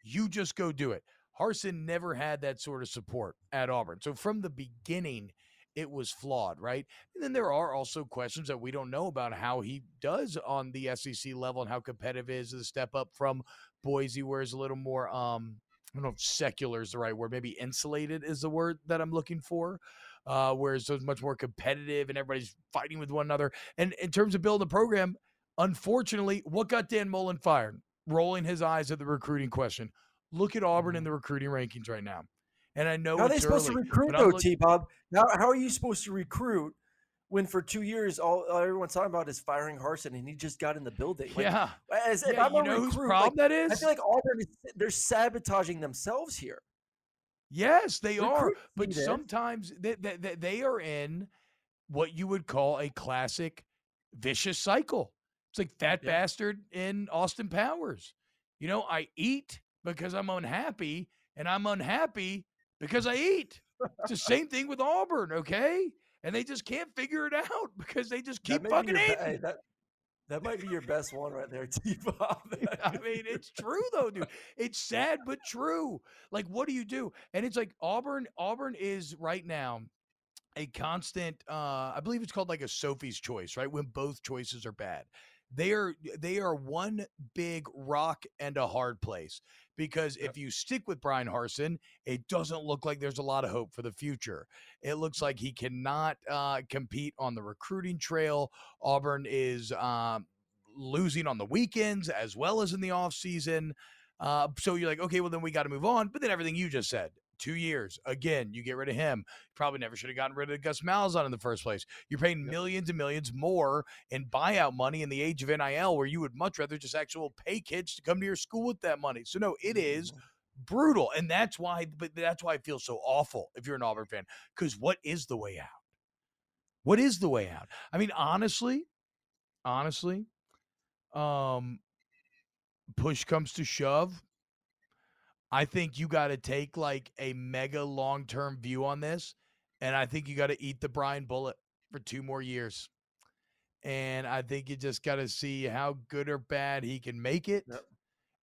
S4: You just go do it. Harsin never had that sort of support at Auburn. So from the beginning, it was flawed, right? And then there are also questions that we don't know about how he does on the SEC level and how competitive is the step up from Boise, where it's a little more um I don't know if secular is the right word. Maybe insulated is the word that I'm looking for. Uh, whereas it's much more competitive and everybody's fighting with one another. And in terms of building a program, unfortunately, what got Dan Mullen fired? Rolling his eyes at the recruiting question. Look at Auburn in mm-hmm. the recruiting rankings right now. And I know
S5: How are they supposed
S4: early,
S5: to recruit though, T Bob? How, how are you supposed to recruit when for two years all, all everyone's talking about is firing Harsin and he just got in the building? Like,
S4: Yeah.
S5: As if
S4: Yeah,
S5: I'm
S4: you know whose problem
S5: like,
S4: that is?
S5: I feel like Auburn is they're sabotaging themselves here.
S4: Yes, they are. But
S5: it.
S4: sometimes they, they- they are in what you would call a classic vicious cycle. It's like that
S5: Yeah.
S4: bastard in Austin Powers. You know, I eat because I'm unhappy, and I'm unhappy because I eat. It's the same thing with Auburn, okay? And they just can't figure it out (laughs) because they just keep fucking
S5: your
S4: eating.
S5: hey, that, that might be your best one right there, (laughs) T Bob. (laughs)
S4: I mean, it's true though, dude. It's sad but true. Like, what do you do? And it's like Auburn. Auburn is right now a constant. uh I believe it's called like a Sophie's choice, right? When both choices are bad. They are they are one big rock and a hard place because if you stick with Bryan Harsin, it doesn't look like there's a lot of hope for the future. It looks like he cannot uh, compete on the recruiting trail. Auburn is um, losing on the weekends as well as in the offseason. Uh, so you're like, okay, well, then we got to move on. But then everything you just said, two years, again, you get rid of him. Probably never should have gotten rid of Gus Malzahn in the first place. You're paying millions and millions more in buyout money in the age of NIL, where you would much rather just actual pay kids to come to your school with that money. So no, it is brutal, and that's why. But that's why I feel so awful if you're an Auburn fan, because what is the way out? What is the way out? I mean, honestly, honestly, um, push comes to shove. I think you got to take like a mega long term view on this. And I think you got to eat the Brian Bullet for two more years. And I think you just got to see how good or bad he can make it.
S5: Yep.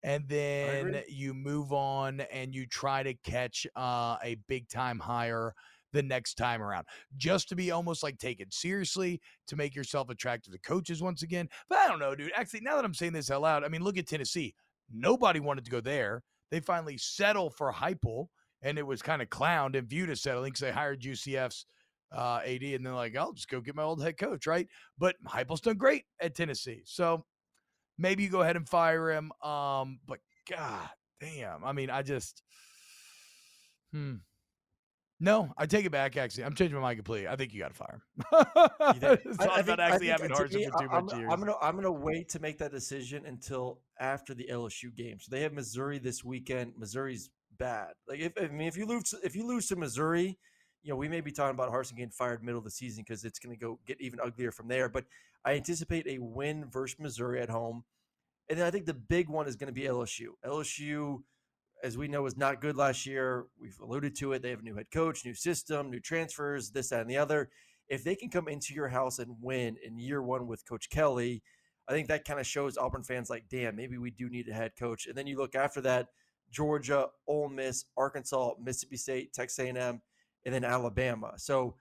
S4: And then you move on and you try to catch uh, a big time hire the next time around, just to be almost like taken seriously, to make yourself attractive to coaches once again. But I don't know, dude. Actually, now that I'm saying this out loud, I mean, look at Tennessee. Nobody wanted to go there. They finally settle for Heupel, and it was kind of clowned and viewed as settling because they hired UCF's uh, AD, and they're like, "I'll just go get my old head coach," right? But Heupel's done great at Tennessee, so maybe you go ahead and fire him. Um, but God damn, I mean, I just, hmm. No, I take it back. Actually, I'm changing my mind completely. I think you got to fire him. It's (laughs)
S5: I-
S4: all
S5: I
S4: about
S5: think- I
S4: actually
S5: think,
S4: having
S5: to
S4: Harsin
S5: me,
S4: for too
S5: I- I'm,
S4: much years.
S5: I'm gonna I'm gonna wait to make that decision until after the LSU game. So they have Missouri this weekend. Missouri's bad. Like if I mean if you lose if you lose to Missouri, you know we may be talking about Harsin getting fired middle of the season because it's going to go get even uglier from there. But I anticipate a win versus Missouri at home, and then I think the big one is going to be LSU. LSU. As we know, was not good last year. We've alluded to it. They have a new head coach, new system, new transfers, this, that, and the other if they can come into your house and win in year one with Coach Kelly, I think that kind of shows Auburn fans like, damn, maybe we do need a head coach. And then you look after that, Georgia, Ole Miss, Arkansas, Mississippi State, Texas A&M, and then Alabama. So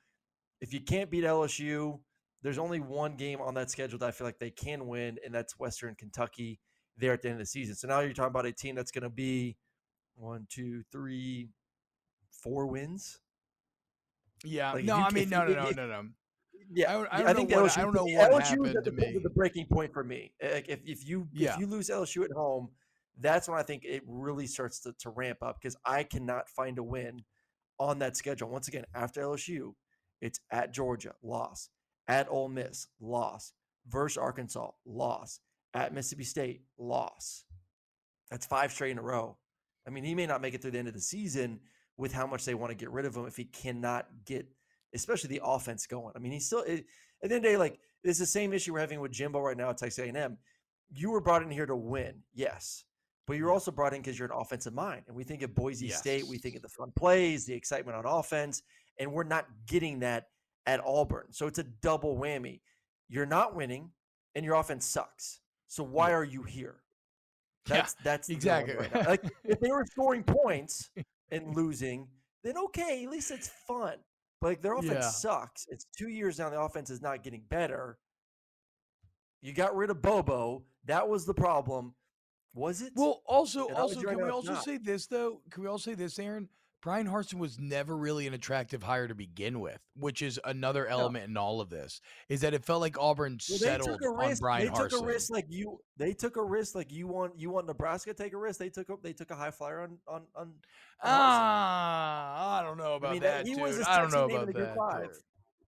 S5: if you can't beat LSU, there's only one game on that schedule that I feel like they can win, and that's Western Kentucky there at the end of the season. So now you're talking about a team that's going to be one, two, three, four wins.
S4: yeah,
S5: like,
S4: no, I mean, no, no, no, no, no.
S5: Yeah,
S4: I don't- I don't
S5: think
S4: know what-
S5: LSU.
S4: I don't know what
S5: LSU
S4: happened
S5: the,
S4: to me.
S5: the breaking point for me. Eh, like if, if you
S4: Yeah.
S5: if you lose LSU at home, that's when I think it really starts to, to ramp up because I cannot find a win on that schedule. Once again, after LSU, it's at Georgia, loss, at Ole Miss, loss, versus Arkansas, loss, at Mississippi State, loss. That's five straight in a row. I mean, he may not make it through the end of the season with how much they want to get rid of him if he cannot get, especially the offense going. I mean, he's still it, at the end of the day, like it's the same issue we're having with Jimbo right now at Texas A&M. You were brought in here to win, yes, but you're also brought in because you're an offensive mind, and we think of Boise State, we think of the fun plays, the excitement on offense, and we're not getting that at Auburn. So it's a double whammy. You're not winning, and your offense sucks. So why are you here?
S4: Yeah,
S5: That's that's
S4: exactly.
S5: right (laughs) like if they were scoring points and losing, then okay, at least it's fun. But like their offense
S4: Yeah.
S5: sucks. It's two years now. The offense is not getting better. You got rid of Bobo. That was the problem. Was it?
S4: Well, also,
S5: And
S4: also, can we also
S5: not.
S4: say this though? Can we all say this, Aaron? Bryan Harsin was never really an attractive hire to begin with, which is another element in all of this. Is that it felt like Auburn
S5: Well,
S4: settled on. Brian
S5: they
S4: Harsin.
S5: took a risk like you. They took a risk like you want. You want Nebraska to take a risk. They took a. They took a high flyer on on on. on Harsin.
S4: Ah, I don't know about
S5: mean,
S4: that,
S5: he
S4: dude.
S5: was
S4: I don't know about that.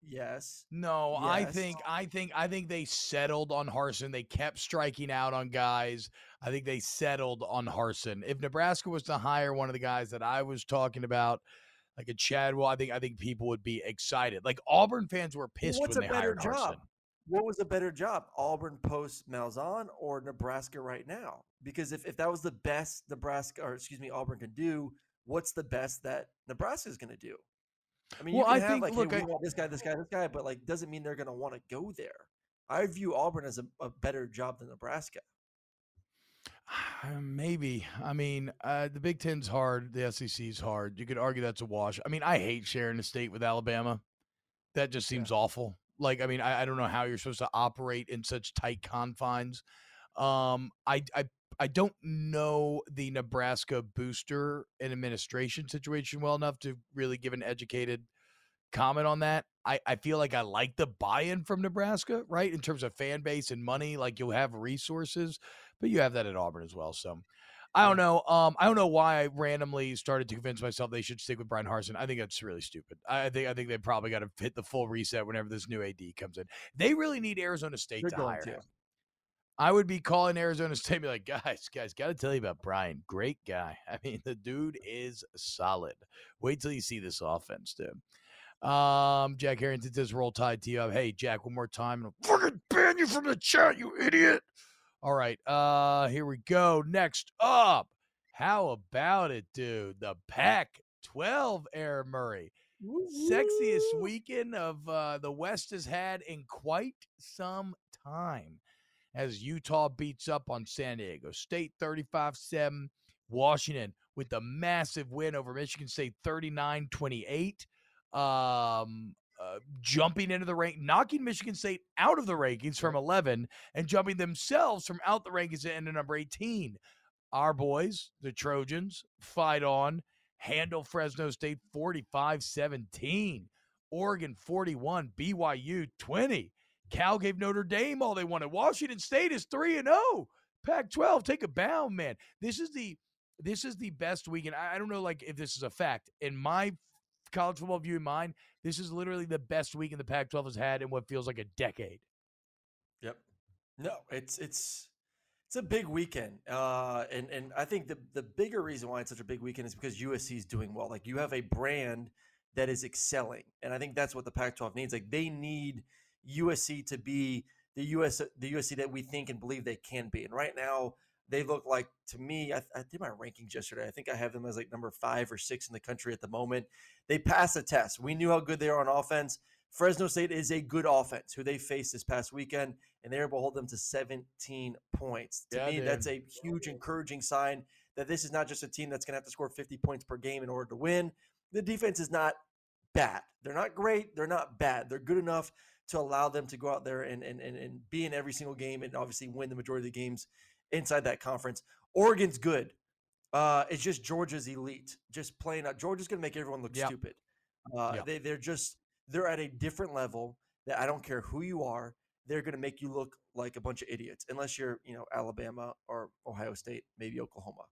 S5: Yes.
S4: No, I think I think I think they settled on Harsin. They kept striking out on guys. I think they settled on Harsin. If Nebraska was to hire one of the guys that I was talking about, like a Chadwell, I think I think people would be excited. Like Auburn fans were pissed
S5: what's
S4: when
S5: a
S4: they
S5: better
S4: hired
S5: job?
S4: Harsin.
S5: What was a better job, Auburn post Malzahn or Nebraska right now? Because if, if that was the best Nebraska or excuse me Auburn can do, what's the best that Nebraska is going to do? I mean,
S4: Well, I
S5: have
S4: think-
S5: like,
S4: look,
S5: hey,
S4: I-
S5: want this guy, this guy, this guy, but like doesn't mean they're going to want to go there. I view Auburn as a, a better job than Nebraska.
S4: Uh, Maybe. I mean, uh, the Big Ten's hard. The SEC's hard. You could argue that's a wash. I mean, I hate sharing a state with Alabama. That just seems awful. Like, I mean, I, I don't know how you're supposed to operate in such tight confines. Um, I, I, I don't know the Nebraska booster and administration situation well enough to really give an educated comment on that. I, I feel like I like the buy-in from Nebraska, right? In terms of fan base and money, like you'll have resources, but you have that at Auburn as well. So I don't know. Um, I don't know why I randomly started to convince myself they should stick with Bryan Harsin. I think that's really stupid. I think I think they probably got to hit the full reset whenever this new AD comes in. They really need Arizona State
S5: They're
S4: to hire
S5: to.
S4: him. I would be calling Arizona State, and be like, guys, guys, got to tell you about Brian. Great guy. I mean, the dude is solid. Wait till you see this offense, dude. Um, Jack Harrington says, roll tide to you. Hey, Jack, one more time. and I'll fucking ban you from the chat, you idiot. All right. Uh, here we go. Next up. How about it, dude? The Pac 12 Air Murray. Sexiest weekend of uh, the West has had in quite some time as Utah beats up on San Diego State 35 7. Washington with the massive win over Michigan State 39 28. Um, uh, jumping into the rank, knocking Michigan State out of the rankings from 11 and jumping themselves from out the rankings to into number 18. Our boys, the Trojans, fight on, handle Fresno State 45 17. Oregon 41, BYU 20. Cal gave Notre Dame all they wanted. Washington State is 3 and 0. Pac 12, take a bound, man. This is the this is the best weekend. I, I don't know like if this is a fact. In my college football view in mind, this is literally the best weekend the Pac 12 has had in what feels like a decade.
S5: Yep. No, it's it's it's a big weekend, uh, and and I think the the bigger reason why it's such a big weekend is because USC is doing well. Like you have a brand that is excelling, and I think that's what the Pac-12 needs. Like they need USC to be the US the USC that we think and believe they can be. And right now, they look like to me. I, I did my rankings yesterday. I think I have them as like number five or six in the country at the moment. They passed the test. We knew how good they are on offense. Fresno State is a good offense who they faced this past weekend, and they were able to hold them to 17 points. To
S4: Yeah,
S5: me,
S4: dude.
S5: that's a huge encouraging sign that this is not just a team that's going to have to score 50 points per game in order to win. The defense is not bad. They're not great. They're not bad. They're good enough to allow them to go out there and, and, and, and be in every single game and obviously win the majority of the games inside that conference. Oregon's good. Uh, it's just Georgia's elite. Just playing out. Georgia's going to make everyone look
S4: Yep.
S5: stupid. Uh,
S4: Yep.
S5: they, they're just they're at a different level that I don't care who you are. They're going to make you look like a bunch of idiots, unless you're you know Alabama or Ohio State, maybe Oklahoma.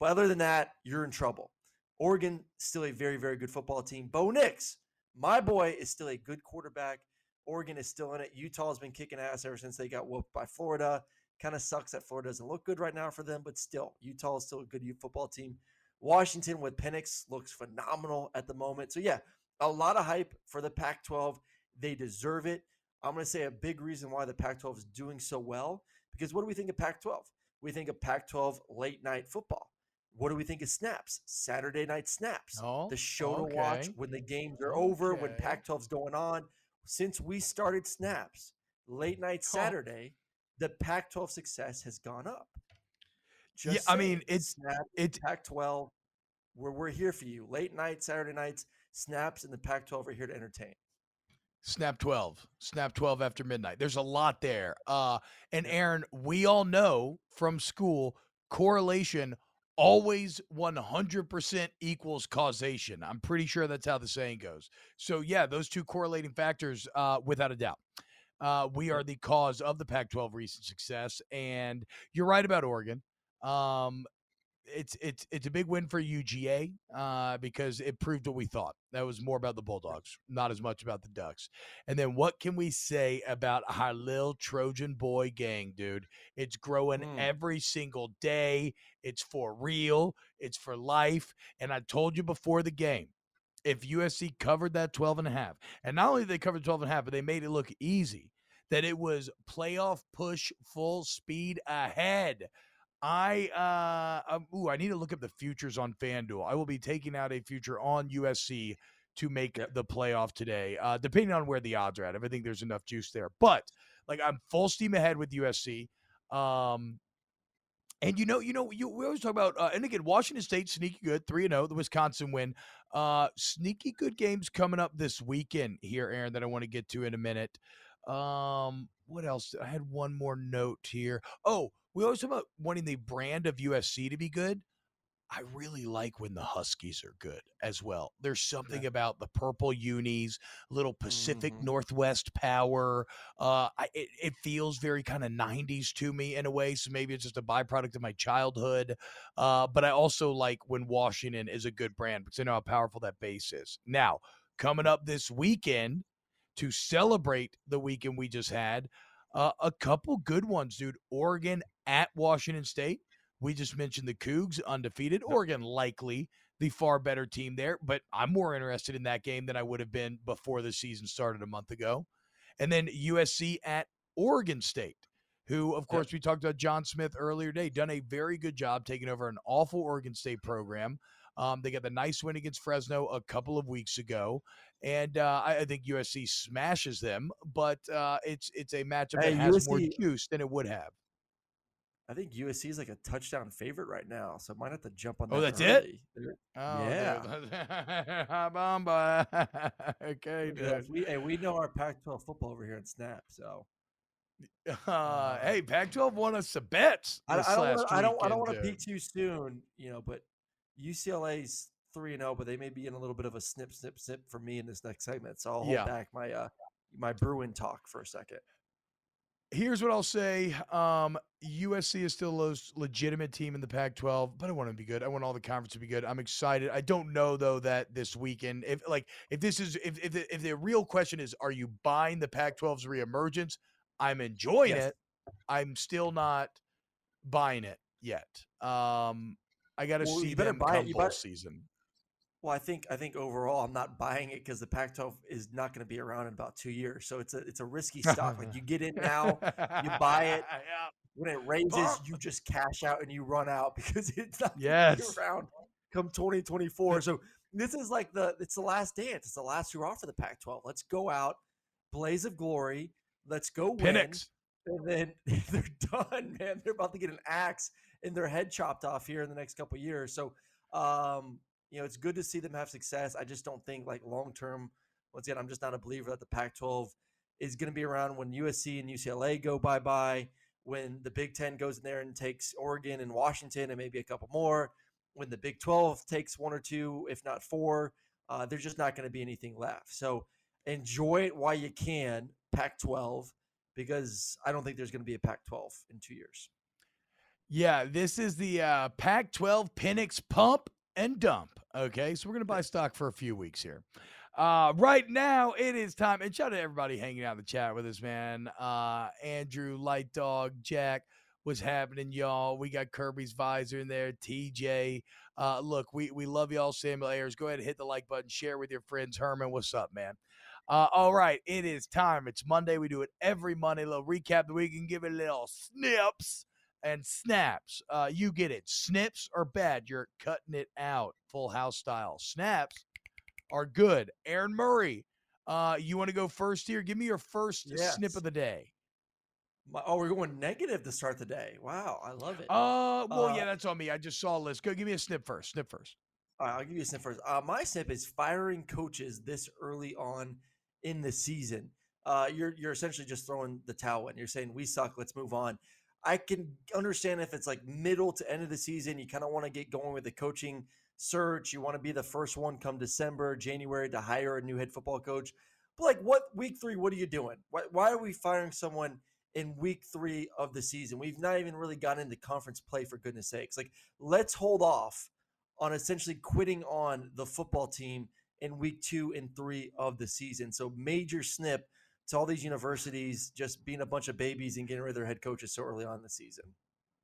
S5: But other than that, you're in trouble. Oregon still a very very good football team. Bo Nix, my boy, is still a good quarterback. Oregon is still in it. Utah has been kicking ass ever since they got whooped by Florida. Kind of sucks that Florida doesn't look good right now for them, but still, Utah is still a good youth football team. Washington with Penix looks phenomenal at the moment. So yeah, a lot of hype for the Pac-12. They deserve it. I'm going to say a big reason why the Pac-12 is doing so well because what do we think of Pac-12? We think of Pac-12 late night football. What do we think of snaps? Saturday night snaps.
S4: Oh,
S5: the show to watch when the games are over, when
S4: Okay.
S5: Pac-12's going on. Since we started snaps, late night. Saturday, the Pac-12 success has gone up. Just
S4: Yeah, I mean, it's-
S5: Snap,
S4: it-
S5: Pac-12. We're we're here for you. Late night, Saturday nights, snaps and the Pac-12 are here to entertain.
S4: Snap 12. Snap 12 after midnight. There's a lot there. Uh and Aaron, we all know from school correlation always 100% equals causation. I'm pretty sure that's how the saying goes. So yeah, those two correlating factors uh without a doubt. Uh we are the cause of the Pac-12 recent success and you're right about Oregon. Um it's it's it's a big win for UGA uh, because it proved what we thought. That was more about the Bulldogs, not as much about the Ducks. And then what can we say about our little Trojan boy gang, dude? It's growing
S5: Mm.
S4: every single day. It's for real. It's for life. And I told you before the game, if USC covered that 12 and a half, and not only did they cover 12 and a half, but they made it look easy, that it was playoff push full speed ahead. I uh um, ooh, I need to look up the futures on FanDuel. I will be taking out a future on USC to make the playoff today. Uh depending on where the odds are at. If I think there's enough juice there. But like I'm full steam ahead with USC. Um and you know, you know, you we always talk about uh, and again, Washington State sneaky good, 3 and 0, the Wisconsin win. Uh sneaky good games coming up this weekend here, Aaron, that I want to get to in a minute. Um, what else? I had one more note here. Oh, we always talk about wanting the brand of USC to be good. I really like when the Huskies are good as well. There's something about the purple unis, little Pacific
S5: Mhm.
S4: Northwest power. Uh, I, it, it feels very kind of 90s to me in a way. So maybe it's just a byproduct of my childhood. Uh, but I also like when Washington is a good brand because I know how powerful that base is. Now, coming up this weekend to celebrate the weekend we just had, uh, a couple good ones, dude. Oregon at Washington State. We just mentioned the Cougs undefeated. Oregon likely the far better team there, but I'm more interested in that game than I would have been before the season started a month ago. And then USC at Oregon State, who, of course, we talked about John Smith earlier today, done a very good job taking over an awful Oregon State program. Um, they got the nice win against Fresno a couple of weeks ago, and uh, I, I think USC smashes them. But uh, it's it's a matchup
S5: Hey,
S4: that has more
S5: USC
S4: juice than it would have.
S5: I think USC is like a touchdown favorite right now, so might have to jump on that.
S4: Oh, that's it?
S5: early. They're-
S4: Oh,
S5: yeah. (laughs) (laughs)
S4: okay,
S5: Yeah, we, hey, we know our Pac-12 football over here in Snap, so
S4: Uh, hey, Pac-12 won us some bets.
S5: I,
S4: this
S5: I don't.
S4: last
S5: Wanna, I don't. I don't want to peak too soon, you know. But UCLA's three and zero, but they may be in a little bit of a snip, snip, snip for me in this next segment. So I'll hold
S4: Yeah.
S5: back my uh my Bruin talk for a second.
S4: Here's what I'll say. Um, USC is still the most legitimate team in the Pac-12, but I want them to be good. I want all the conference to be good. I'm excited. I don't know though that this weekend, if like if this is if if the, if the real question is, are you buying the Pac-12's reemergence? I'm enjoying
S5: Yes.
S4: it. I'm still not buying it yet. Um, I got to
S5: Well,
S4: see
S5: you better
S4: them
S5: buy it. You better-
S4: season.
S5: Well, I think I think overall, I'm not buying it because the Pac-12 is not going to be around in about two years. So it's a it's a risky stock. like you get in now, you buy it. (laughs)
S4: Yeah.
S5: when it raises, you just cash out and you run out (laughs) because it's not
S4: Yes.
S5: be around come 2024. So this is like the it's the last dance. It's the last hurrah for the Pac-12. Let's go out, blaze of glory. Let's go win.
S4: Penix.
S5: And then (laughs) they're done, man. They're about to get an axe and their head chopped off here in the next couple years. So, um, you know, it's good to see them have success. I just don't think like long term. Once again, I'm just not a believer that the Pac-12 is going to be around when USC and UCLA go bye bye. When the Big Ten goes in there and takes Oregon and Washington and maybe a couple more. When the Big 12 takes one or two, if not four, uh, there's just not going to be anything left. So enjoy it while you can, Pac 12, because I don't think there's going to be a Pac 12 in two years.
S4: Yeah, this is the uh, Pac 12 Penix pump and dump. Okay, so we're going to buy stock for a few weeks here. Uh, right now, it is time. And shout out to everybody hanging out in the chat with us, man. Uh, Andrew, Light Dog, Jack, what's happening, y'all? We got Kirby's visor in there, TJ. Uh, look, we, we love y'all, Samuel Ayers. Go ahead and hit the like button, share with your friends. Herman, what's up, man? Uh, all right, it is time. It's Monday. We do it every Monday. A little recap the week and give it a little snips and snaps. Uh, you get it. Snips are bad. You're cutting it out, full house style. Snaps are good. Aaron Murray, uh, you want to go first here? Give me your first snip of the day.
S5: My, oh, we're going negative to start the day. Wow, I love it.
S4: Uh, well,
S5: Uh,
S4: yeah, that's on me. I just saw a list. Go, give me a snip first. Snip first.
S5: All right, I'll give you a snip first. Uh, my snip is firing coaches this early on in the season. Uh, you're you're essentially just throwing the towel in. You're saying we suck. Let's move on. I can understand if it's like middle to end of the season. You kind of want to get going with the coaching search. You want to be the first one come December, January to hire a new head football coach. But like, what week three? What are you doing? Why, why are we firing someone in week three of the season? We've not even really gotten into conference play for goodness sakes. Like, let's hold off on essentially quitting on the football team in week two and three of the season. So major snip to all these universities just being a bunch of babies and getting rid of their head coaches so early on in the season.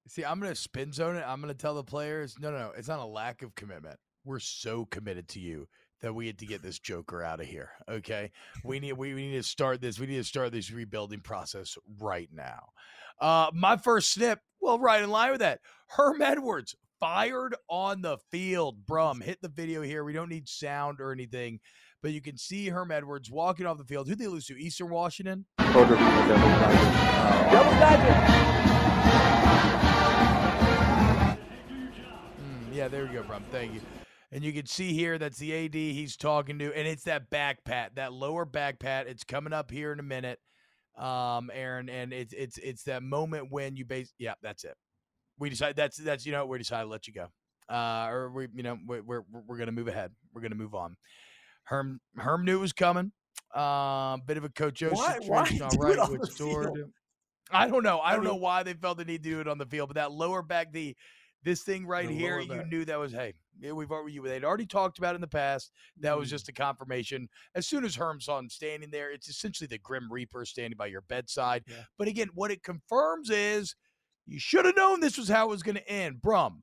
S4: See, I'm going to spin zone it. I'm going to tell the players, no, no, no, it's not a lack of commitment. We're so committed to you that we had to get this joker out of here. Okay, we need we, we need to start this. We need to start this rebuilding process right now. Uh, my first snip, well, right in line with that, Herm Edwards fired on the field. Brum, hit the video here. We don't need sound or anything, but you can see Herm Edwards walking off the field. Who they lose to? Eastern Washington. Mm, yeah, there we go, Brum. Thank you. And you can see here that's the AD he's talking to, and it's that back pat, that lower back pat. It's coming up here in a minute, um, Aaron, and it's it's it's that moment when you base. Yeah, that's it. We decide that's that's you know we decided to let you go, uh, or we you know we, we're we're gonna move ahead. We're gonna move on. Herm Herm knew it was coming. Uh, bit of a Coach O
S5: Why- why
S4: situation, (laughs) all
S5: it
S4: right.
S5: on
S4: With
S5: the field?
S4: I don't know. I
S5: I
S4: don't know why they felt the need to do it on the field, but that lower back, the this thing right here, you knew that was hey, we've already they'd already talked about it in the past. That was
S5: Mm.
S4: just a confirmation. As soon as Herm saw him standing there, it's essentially the Grim Reaper standing by your bedside.
S5: Yeah.
S4: But again, what it confirms is you should have known this was how it was going to end. Brum,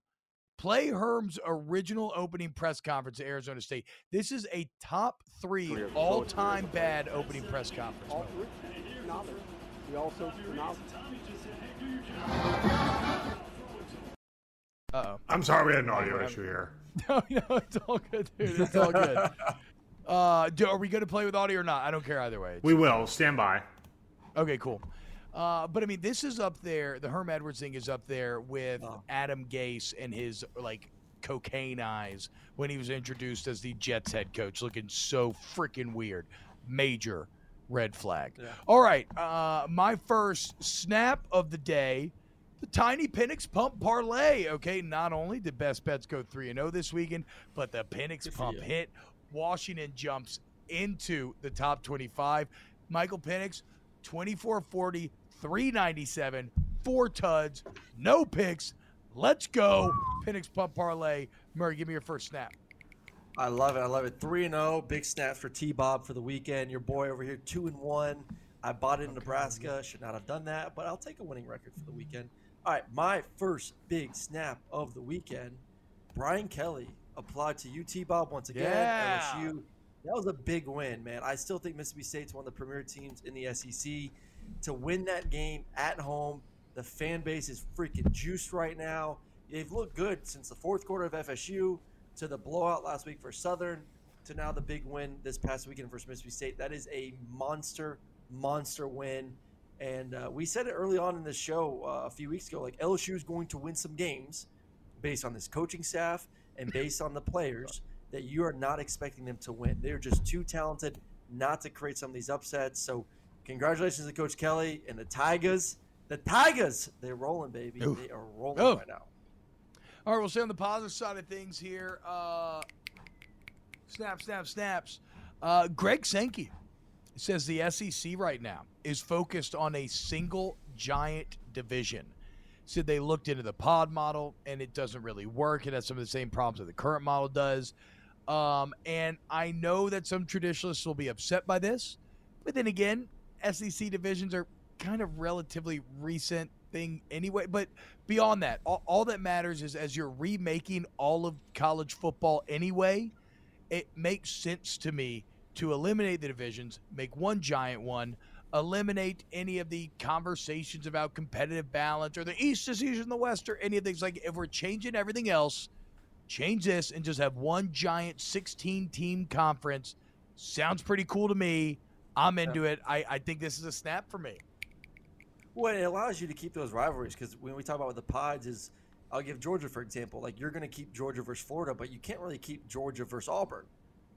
S4: play Herm's original opening press conference at Arizona State. This is a top three all-time bad opening press conference. moment. Uh oh.
S6: I'm sorry we had an audio issue here. (laughs)
S4: No, no, it's all good, dude. It's all good. (laughs) Uh, do, are we going to play with audio or not? I don't care either way.
S6: We will stand by.
S4: Okay, cool. Uh, but I mean, this is up there. The Herm Edwards thing is up there with
S5: Oh.
S4: Adam Gase and his like cocaine eyes when he was introduced as the Jets head coach, looking so freaking weird. Major red flag.
S5: Yeah.
S4: All right, uh, my first snap of the day. The Tiny Penix Pump Parlay. Okay, not only did Best Bets go 3 0 this weekend, but the Penix Pump hit. Washington jumps into the top 25. Michael Penix, 24 40, 397, four tuds, no picks. Let's go. Penix Pump Parlay. Murray, give me your first snap.
S5: I love it. I love it. Three and zero. Big snaps for T Bob for the weekend. Your boy over here, two and one. I bought it in Nebraska. Should not have done that, but I'll take a winning record for the weekend. All right, my first big snap of the weekend. Brian Kelly applied to UT Bob once again.
S4: Yeah.
S5: LSU. That was a big win, man. I still think Mississippi State's one of the premier teams in the SEC. To win that game at home, the fan base is freaking juiced right now. They've looked good since the fourth quarter of FSU to the blowout last week for Southern to now the big win this past weekend versus Mississippi State. That is a monster, monster win. And uh, we said it early on in the show uh, a few weeks ago like LSU is going to win some games based on this coaching staff and based on the players that you are not expecting them to win. They're just too talented not to create some of these upsets. So, congratulations to Coach Kelly and the Tigers. The Tigers, they're rolling, baby.
S4: Oof.
S5: They are rolling
S4: Oh.
S5: right now.
S4: All right, we'll stay on the positive side of things here. Uh, snap, snap, snaps. Uh, Greg Sankey says the SEC right now is focused on a single giant division. Said they looked into the pod model and it doesn't really work. It has some of the same problems that the current model does. Um, and I know that some traditionalists will be upset by this, but then again, SEC divisions are kind of relatively recent thing anyway. But beyond that, all, all that matters is as you're remaking all of college football anyway, it makes sense to me to eliminate the divisions, make one giant one, eliminate any of the conversations about competitive balance or the East is the West or any of things like if we're changing everything else, change this and just have one giant 16 team conference. Sounds pretty cool to me. I'm into it. I, I think this is a snap for me.
S5: Well, it allows you to keep those rivalries because when we talk about the pods, is I'll give Georgia for example. Like you're going to keep Georgia versus Florida, but you can't really keep Georgia versus Auburn.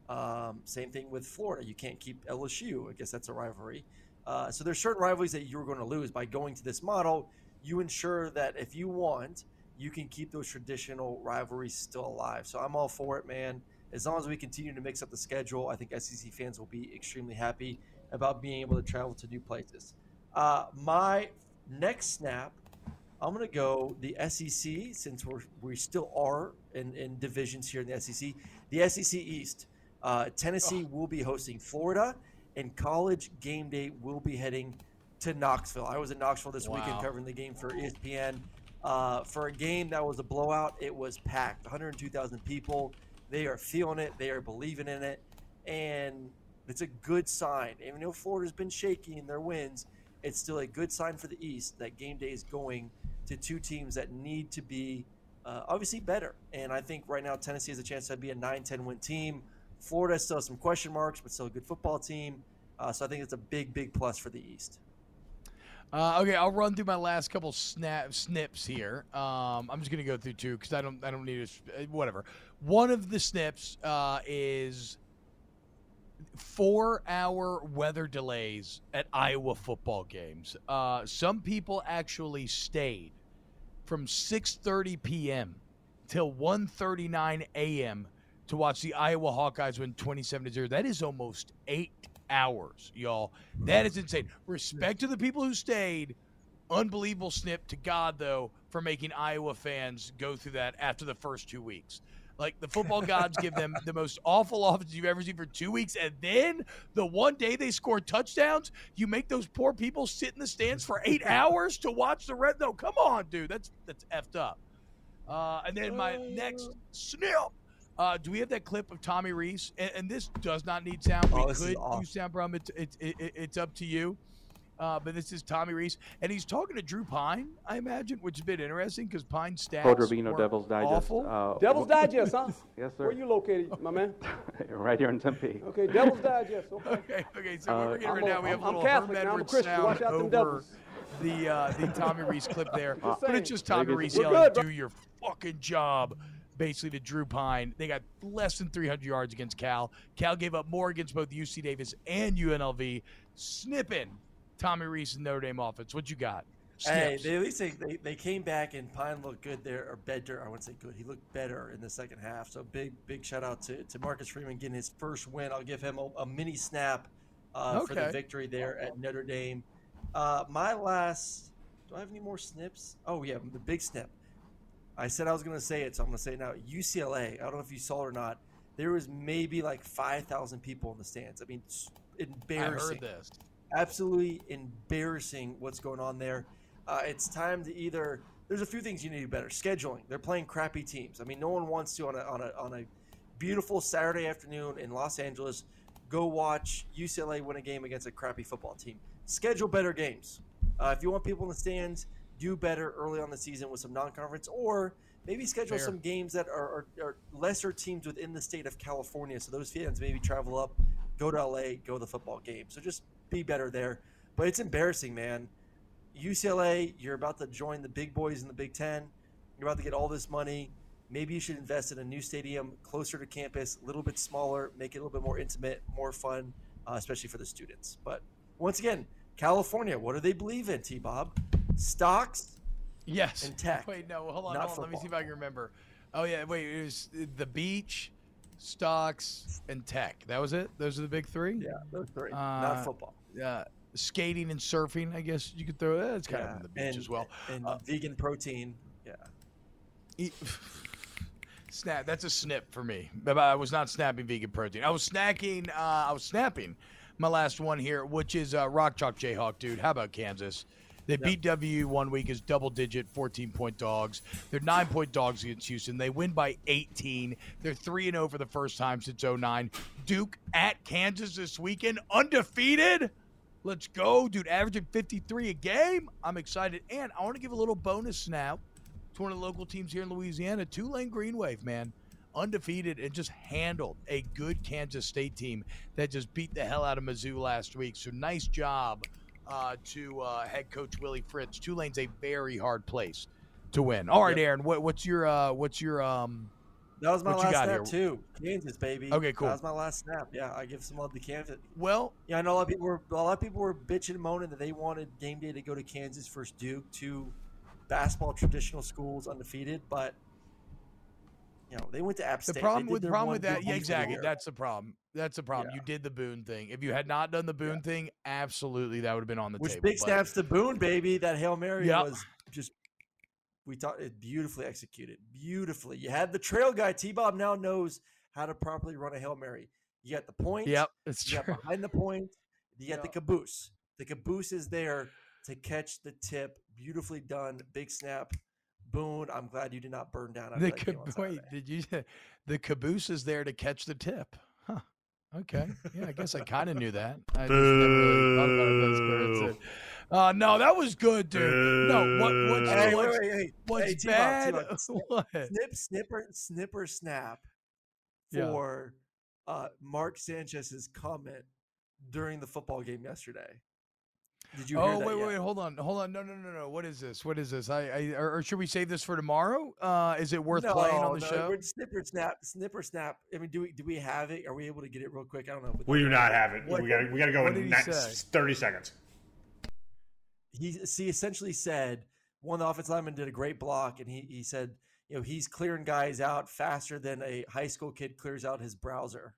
S5: Um, same thing with Florida. You can't keep LSU. I guess that's a rivalry. Uh, so there's certain rivalries that you're going to lose by going to this model. You ensure that if you want, you can keep those traditional rivalries still alive. So I'm all for it, man. As long as we continue to mix up the schedule, I think SEC fans will be extremely happy about being able to travel to new places. Uh, my next snap, I'm going to go the SEC since we're we still are in, in divisions here in the SEC. The SEC East. Uh, Tennessee will be hosting Florida, and College Game Day will be heading to Knoxville. I was in Knoxville this weekend covering the game for ESPN. Uh, for a game that was a blowout, it was packed 102,000 people. They are feeling it, they are believing in it, and it's a good sign. Even though Florida's been shaky in their wins, it's still a good sign for the East that game day is going to two teams that need to be uh, obviously better. And I think right now Tennessee has a chance to be a 9 10 win team. Florida still has some question marks, but still a good football team. Uh, so I think it's a big, big plus for the East.
S4: Uh, okay, I'll run through my last couple snap snips here. Um, I'm just gonna go through two because I don't I don't need to whatever. One of the snips uh, is four hour weather delays at Iowa football games. Uh, some people actually stayed from 6:30 p.m. till 1:39 a.m. to watch the Iowa Hawkeyes win 27 to 0. That is almost 8 hours, y'all. That is insane. Respect to the people who stayed. Unbelievable snip to God though for making Iowa fans go through that after the first 2 weeks. Like the football gods give them the most awful offense you've ever seen for two weeks, and then the one day they score touchdowns, you make those poor people sit in the stands for eight (laughs) hours to watch the red. No, come on, dude, that's that's effed up. Uh, and then my next snip. Uh, do we have that clip of Tommy Rees? And, and this does not need sound.
S5: Oh,
S4: we
S5: is
S4: could use sound, bro. It, it, it, it- it's up to you. Uh, but this is Tommy Rees, and he's talking to Drew Pyne, I imagine, which is a bit interesting because Pyne's stats
S10: Coach Rubino,
S4: were
S10: Devil's Digest.
S4: awful.
S10: Uh,
S11: Devil's Digest, huh? (laughs)
S10: Yes, sir.
S11: Where you located, my man? (laughs)
S10: right here in Tempe.
S11: Okay, Devil's Digest. (laughs) Okay.
S4: Okay, okay. So
S10: Uh,
S4: we're getting right now, we have a
S11: I'm
S4: little
S11: Catholic,
S4: Herm
S11: now I'm a
S4: Edwards
S11: Christian.
S4: sound
S11: Watch out them
S4: over
S11: devils.
S4: the uh, the Tommy Rees clip there,
S11: Just
S4: but
S11: saying.
S4: it's just Tommy
S10: Very
S4: Rees
S10: good.
S4: yelling,
S11: good,
S4: "Do your fucking job." Basically, to Drew Pyne, they got less than 300 yards against Cal. Cal gave up more against both UC Davis and UNLV. Snipping Tommy Rees and Notre Dame offense. What you got?
S5: Hey, they, at least they, they, they came back and Pyne looked good there, or better. I wouldn't say good. He looked better in the second half. So big, big shout out to, to Marcus Freeman getting his first win. I'll give him a, a mini snap uh, for the victory there at Notre Dame. Uh, my last, do I have any more snips? Oh, yeah, the big snip. I said I was going to say it, so I'm going to say it now. UCLA, I don't know if you saw it or not. There was maybe like 5,000 people in the stands. I mean, it's
S4: I heard this.
S5: Absolutely embarrassing what's going on there. Uh, it's time to either. There's a few things you need to do better. Scheduling. They're playing crappy teams. I mean, no one wants to on a on a on a beautiful Saturday afternoon in Los Angeles go watch UCLA win a game against a crappy football team. Schedule better games. Uh, if you want people in the stands, do better early on the season with some non-conference, or maybe schedule
S4: Fair.
S5: some games that are, are, are lesser teams within the state of California. So those fans maybe travel up, go to LA, go to the football game. So just be better there. But it's embarrassing, man. UCLA, you're about to join the big boys in the Big Ten. You're about to get all this money. Maybe you should invest in a new stadium closer to campus, a little bit smaller, make it a little bit more intimate, more fun, uh, especially for the students. But once again, California, what do they believe in, T Bob? Stocks
S4: Yes.
S5: and tech.
S4: Wait, no, hold on, hold on. Let me see if. I can remember. Oh yeah, wait, it was the beach, stocks, and tech. That was it. Those are the big three.
S5: Yeah, those three.
S4: Uh,
S5: not football.
S4: Uh, skating and surfing. I guess you could throw that. It's kind of on the beach
S5: and,
S4: as well.
S5: And
S4: Uh,
S5: vegan protein. Yeah. (laughs)
S4: Eat- Snap. That's a snip for me. But I was not snapping vegan protein. I was snacking. Uh, I was snapping my last one here, which is uh, Rock Chalk Jayhawk, dude. How about Kansas? They beat WU one week as double digit 14 point dogs. They're nine point dogs against Houston. They win by 18. They're 3 and 0 for the first time since 09. Duke at Kansas this weekend, undefeated. Let's go, dude. Averaging 53 a game. I'm excited. And I want to give a little bonus snap to one of the local teams here in Louisiana, Tulane Green Wave, man. Undefeated and just handled a good Kansas State team that just beat the hell out of Mizzou last week. So nice job uh, to uh, head coach Willie Fritz. Tulane's a very hard place to win. All right,
S5: Yep.
S4: Aaron, what, what's your uh, what's your um?
S5: That was my
S4: what
S5: last snap
S4: here?
S5: too. Kansas, baby.
S4: Okay, cool.
S5: That was my last snap. Yeah, I give some love to Kansas.
S4: Well,
S5: Yeah, I know a lot of people were a lot of people were bitching and moaning that they wanted game day to go to Kansas versus Duke, two basketball traditional schools undefeated, but you know they went to App State. The
S4: problem with problem with that, yeah, exactly. That's the problem. That's the problem.
S5: Yeah.
S4: You did the Boone thing. If you had not done the Boone thing, absolutely that would have been on the
S5: Which
S4: table.
S5: Which
S4: big
S5: snaps to Boone, baby. That hail mary
S4: Yep.
S5: was just we thought it beautifully executed, beautifully. You had the trail guy. T Bob now knows how to properly run a hail mary. You got the point.
S4: Yep, it's
S5: You
S4: true.
S5: behind the point. You got the caboose. The caboose is there to catch the tip. Beautifully done. Big snap. Boone, I'm glad you did not burn down.
S4: The
S5: that game on
S4: cab- wait, did you? The caboose is there to catch the tip. Huh. Okay. Yeah, I guess I kind of knew that. I just never really thought about it. That's good. That's it. Uh, no, that was good, dude. No, what what's,
S5: Hey, wait,
S4: what's,
S5: wait,
S4: what's
S5: hey, T-Bob,
S4: bad?
S5: T-Bob, (laughs) snip,
S4: what?
S5: snip, snipper, snipper, snap
S4: Yeah.
S5: for uh, Mark Sanchez's comment during the football game yesterday. Did you hear
S4: Oh
S5: that
S4: wait,
S5: yet?
S4: wait, hold on, hold on. No, no, no, no. What is this? What is this? I, I or, or should we save this for tomorrow? Uh, is it worth playing on the
S5: no,
S4: show?
S5: we're snipper snap, snipper snap. I mean, do we do we have it? Are we able to get it real quick? I don't know.
S6: We do not have it.
S5: What-
S6: we got we got to go in
S5: did he
S6: next
S5: say?
S6: thirty seconds.
S5: He he essentially said one of the offensive linemen did a great block, and he he said you know he's clearing guys out faster than a high school kid clears out his browser.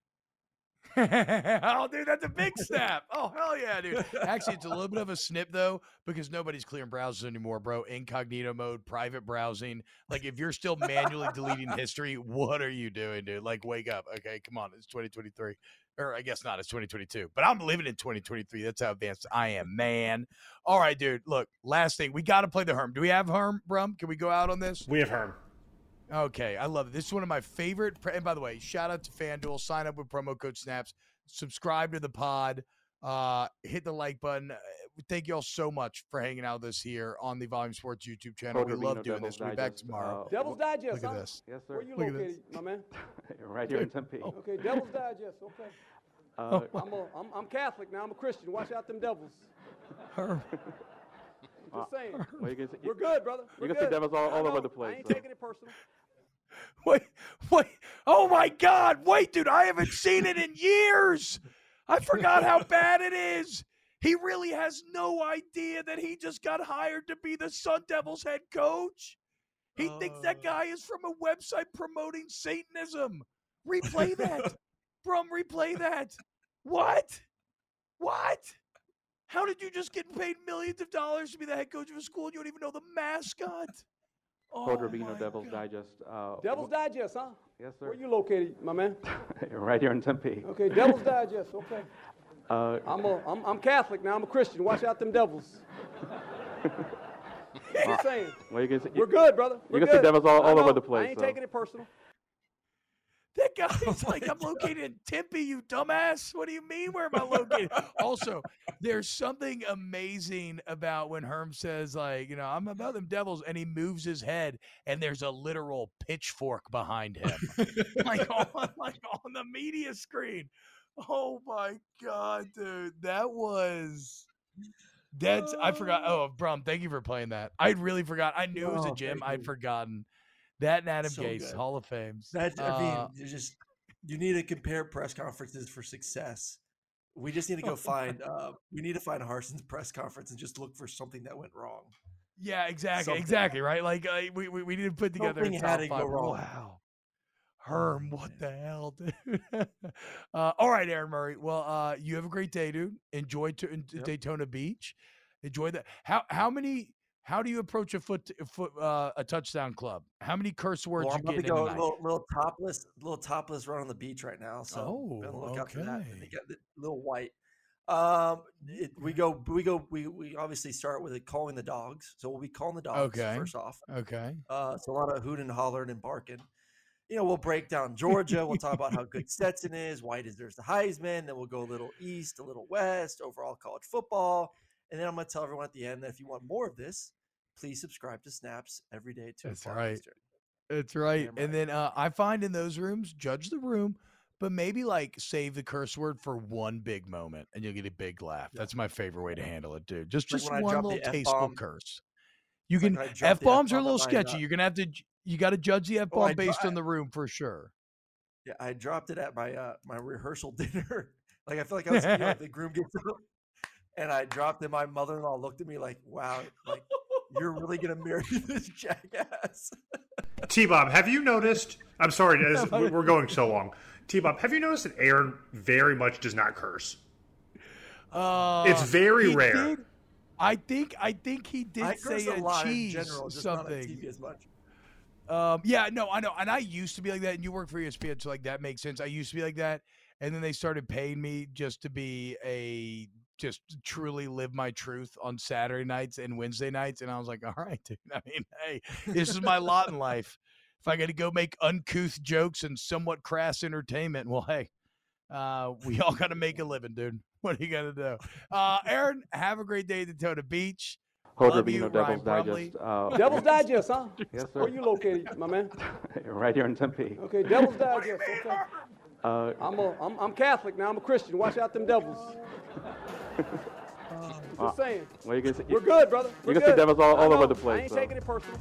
S5: (laughs)
S4: oh, dude, that's a big snap. (laughs) Oh, hell yeah, dude. Actually, it's a little bit of a snip though, because nobody's clearing browsers anymore, bro. Incognito mode, private browsing. Like, if you're still manually deleting (laughs) history, what are you doing, dude? Like, wake up. Okay, come on. It's 2023. Or I guess not, it's 2022. But I'm living in 2023. That's how advanced I am, man. All right, dude. Look, last thing. We got to play the Herm. Do we have Herm, Brum? Can we go out on this?
S6: We have Herm.
S4: Okay, I love it. This is one of my favorite. pre- And by the way, shout out to FanDuel. Sign up with promo code Snaps. Subscribe to the pod. Uh, hit the like button. Thank you all so much for hanging out with us here on the Volume Sports YouTube channel.
S10: Code
S4: we love doing
S10: Devil's
S4: this. We'll be back
S10: Digest,
S4: tomorrow.
S10: uh,
S11: Devil's Digest.
S4: Look at
S11: huh?
S4: this.
S10: Yes, sir.
S11: Where you
S4: Look
S11: located, my man? (laughs)
S10: right here in Tempe.
S11: Okay, Devil's Digest. Okay.
S10: Uh,
S11: I'm, a, I'm, I'm Catholic now. I'm a Christian. Watch out, them devils.
S4: Herm.
S11: Just saying.
S10: well, you can see,
S11: We're good, brother.
S10: You
S11: We're
S10: can see devils all, all over the place.
S11: I ain't
S10: so.
S11: taking it personal. (laughs)
S4: Wait, wait. Oh my God. Wait, dude. I haven't seen it in years. I forgot how bad it is. He really has no idea that he just got hired to be the Sun Devils head coach. He thinks that guy is from a website promoting Satanism. Replay (laughs) that. Brum, replay that. What? What? How did you just get paid millions of dollars to be the head coach of a school and you don't even know the mascot?
S10: Code
S4: Oh
S10: Rubino,
S4: my
S10: Devil's
S4: God.
S10: Digest. Uh,
S11: Devil's Digest, huh?
S10: Yes, sir.
S11: Where you located, my man? (laughs)
S10: right here in Tempe.
S11: Okay, Devil's Digest. Okay. (laughs)
S10: Uh,
S11: I'm a I'm, I'm Catholic now. I'm a Christian. Watch out, them devils. (laughs) Just saying.
S10: well, you can see,
S11: We're good, brother. We're
S10: you can see devils all, all over the place.
S11: I ain't
S10: so.
S11: taking it personal.
S4: That guy's (laughs) like, I'm located in Tempe, you dumbass. What do you mean? Where am I located? (laughs) also, there's something amazing about when Herm says, like, you know, I'm about them devils, and he moves his head, and there's a literal pitchfork behind him, like on like on the media screen. Oh my god, dude, that was. That's I forgot. Oh, Brum, thank you for playing that. I really forgot. I knew it was a
S5: Oh,
S4: gym. I'd forgotten. That and Adam
S5: So
S4: Gase,
S5: good.
S4: Hall of Fames.
S5: That I mean,
S4: Uh,
S5: you just you need to compare press conferences for success. We just need to go find. (laughs) Uh, we need to find Harsin's press conference and just look for something that went wrong.
S4: Yeah, exactly,
S5: Something.
S4: exactly, right? Like uh, we, we we need to put together
S5: Something had to go wrong.
S4: Wow, Herm, what the hell, dude? (laughs) uh, all right, Aaron Murray. Well, uh, you have a great day, dude. Enjoy to,
S5: Yep.
S4: Daytona Beach. Enjoy that. How how many? How do you approach a foot a foot uh, a touchdown club? How many curse words
S5: Well,
S4: you
S5: I'm about to
S4: in
S5: go a little, little topless, little topless run on the beach right now. So
S4: Oh,
S5: on the lookout for that. They got the little white. Um, it, we go, we go, we we obviously start with it calling the dogs. So we'll be calling the dogs
S4: Okay.
S5: first off.
S4: Okay.
S5: Uh, it's a lot of hooting and hollering and barking. You know, we'll break down Georgia. We'll talk about how good (laughs) Stetson is. Why deserves the Heisman. Then we'll go a little east, a little west, overall college football. And then I'm going to tell everyone at the end that if you want more of this, please subscribe to Snaps every day to
S4: That's right.
S5: Eastern.
S4: That's right. And then uh, I find in those rooms, judge the room, but maybe like save the curse word for one big moment and you'll get a big laugh. That's my favorite way to handle it, dude. Just
S5: Like
S4: just one
S5: drop
S4: little
S5: the
S4: tasteful curse. You
S5: Like
S4: can
S5: drop
S4: F bombs are a little sketchy.
S5: uh,
S4: You're gonna have to you got to judge the F
S5: Well, I
S4: bomb based
S5: dro-
S4: on the room for sure.
S5: Yeah, I dropped it at my uh my rehearsal (laughs) dinner. like I feel like I was you know, (laughs) the groom gets up, and I dropped it. My mother-in-law looked at me like, "Wow, like you're really gonna marry (laughs) this jackass."
S6: T Bob, have you noticed? I'm sorry, this- we're going so long. T Bob, have you noticed that Aaron very much does not curse?
S4: Uh,
S6: It's very rare.
S4: did- I think I think he did
S5: I
S4: say
S5: curse a lot in
S4: cheese
S5: general, just not on
S4: something. Um, yeah, no, I know, and I used to be like that. And you work for ESPN, so like that makes sense. I used to be like that, and then they started paying me just to be a just truly live my truth on Saturday nights and Wednesday nights, and I was like, all right, dude. (laughs) I mean, hey, this is my lot in life. If I got to go make uncouth jokes and somewhat crass entertainment, well, hey, uh, we all got to make a living, dude. (laughs) What are you gonna do? Uh, Aaron, have a great day at Daytona Beach.
S10: Holder
S4: Love
S10: Bean
S4: you,
S10: Devil's
S4: Ryan
S10: Digest. Uh, (laughs)
S11: Devil's (laughs) Digest, huh?
S10: Yes, sir.
S11: Where
S10: sir.
S11: you located, my man? (laughs)
S10: right here in Tempe.
S11: Okay, Devil's Digest. Okay.
S10: Uh,
S11: I'm a, I'm, I'm Catholic now. I'm a Christian. Watch out, them devils. Just saying.
S10: well, you can see,
S11: We're good, brother.
S10: You
S11: We're
S10: can see devils all, all over the place.
S11: I ain't
S10: so.
S11: taking it personal.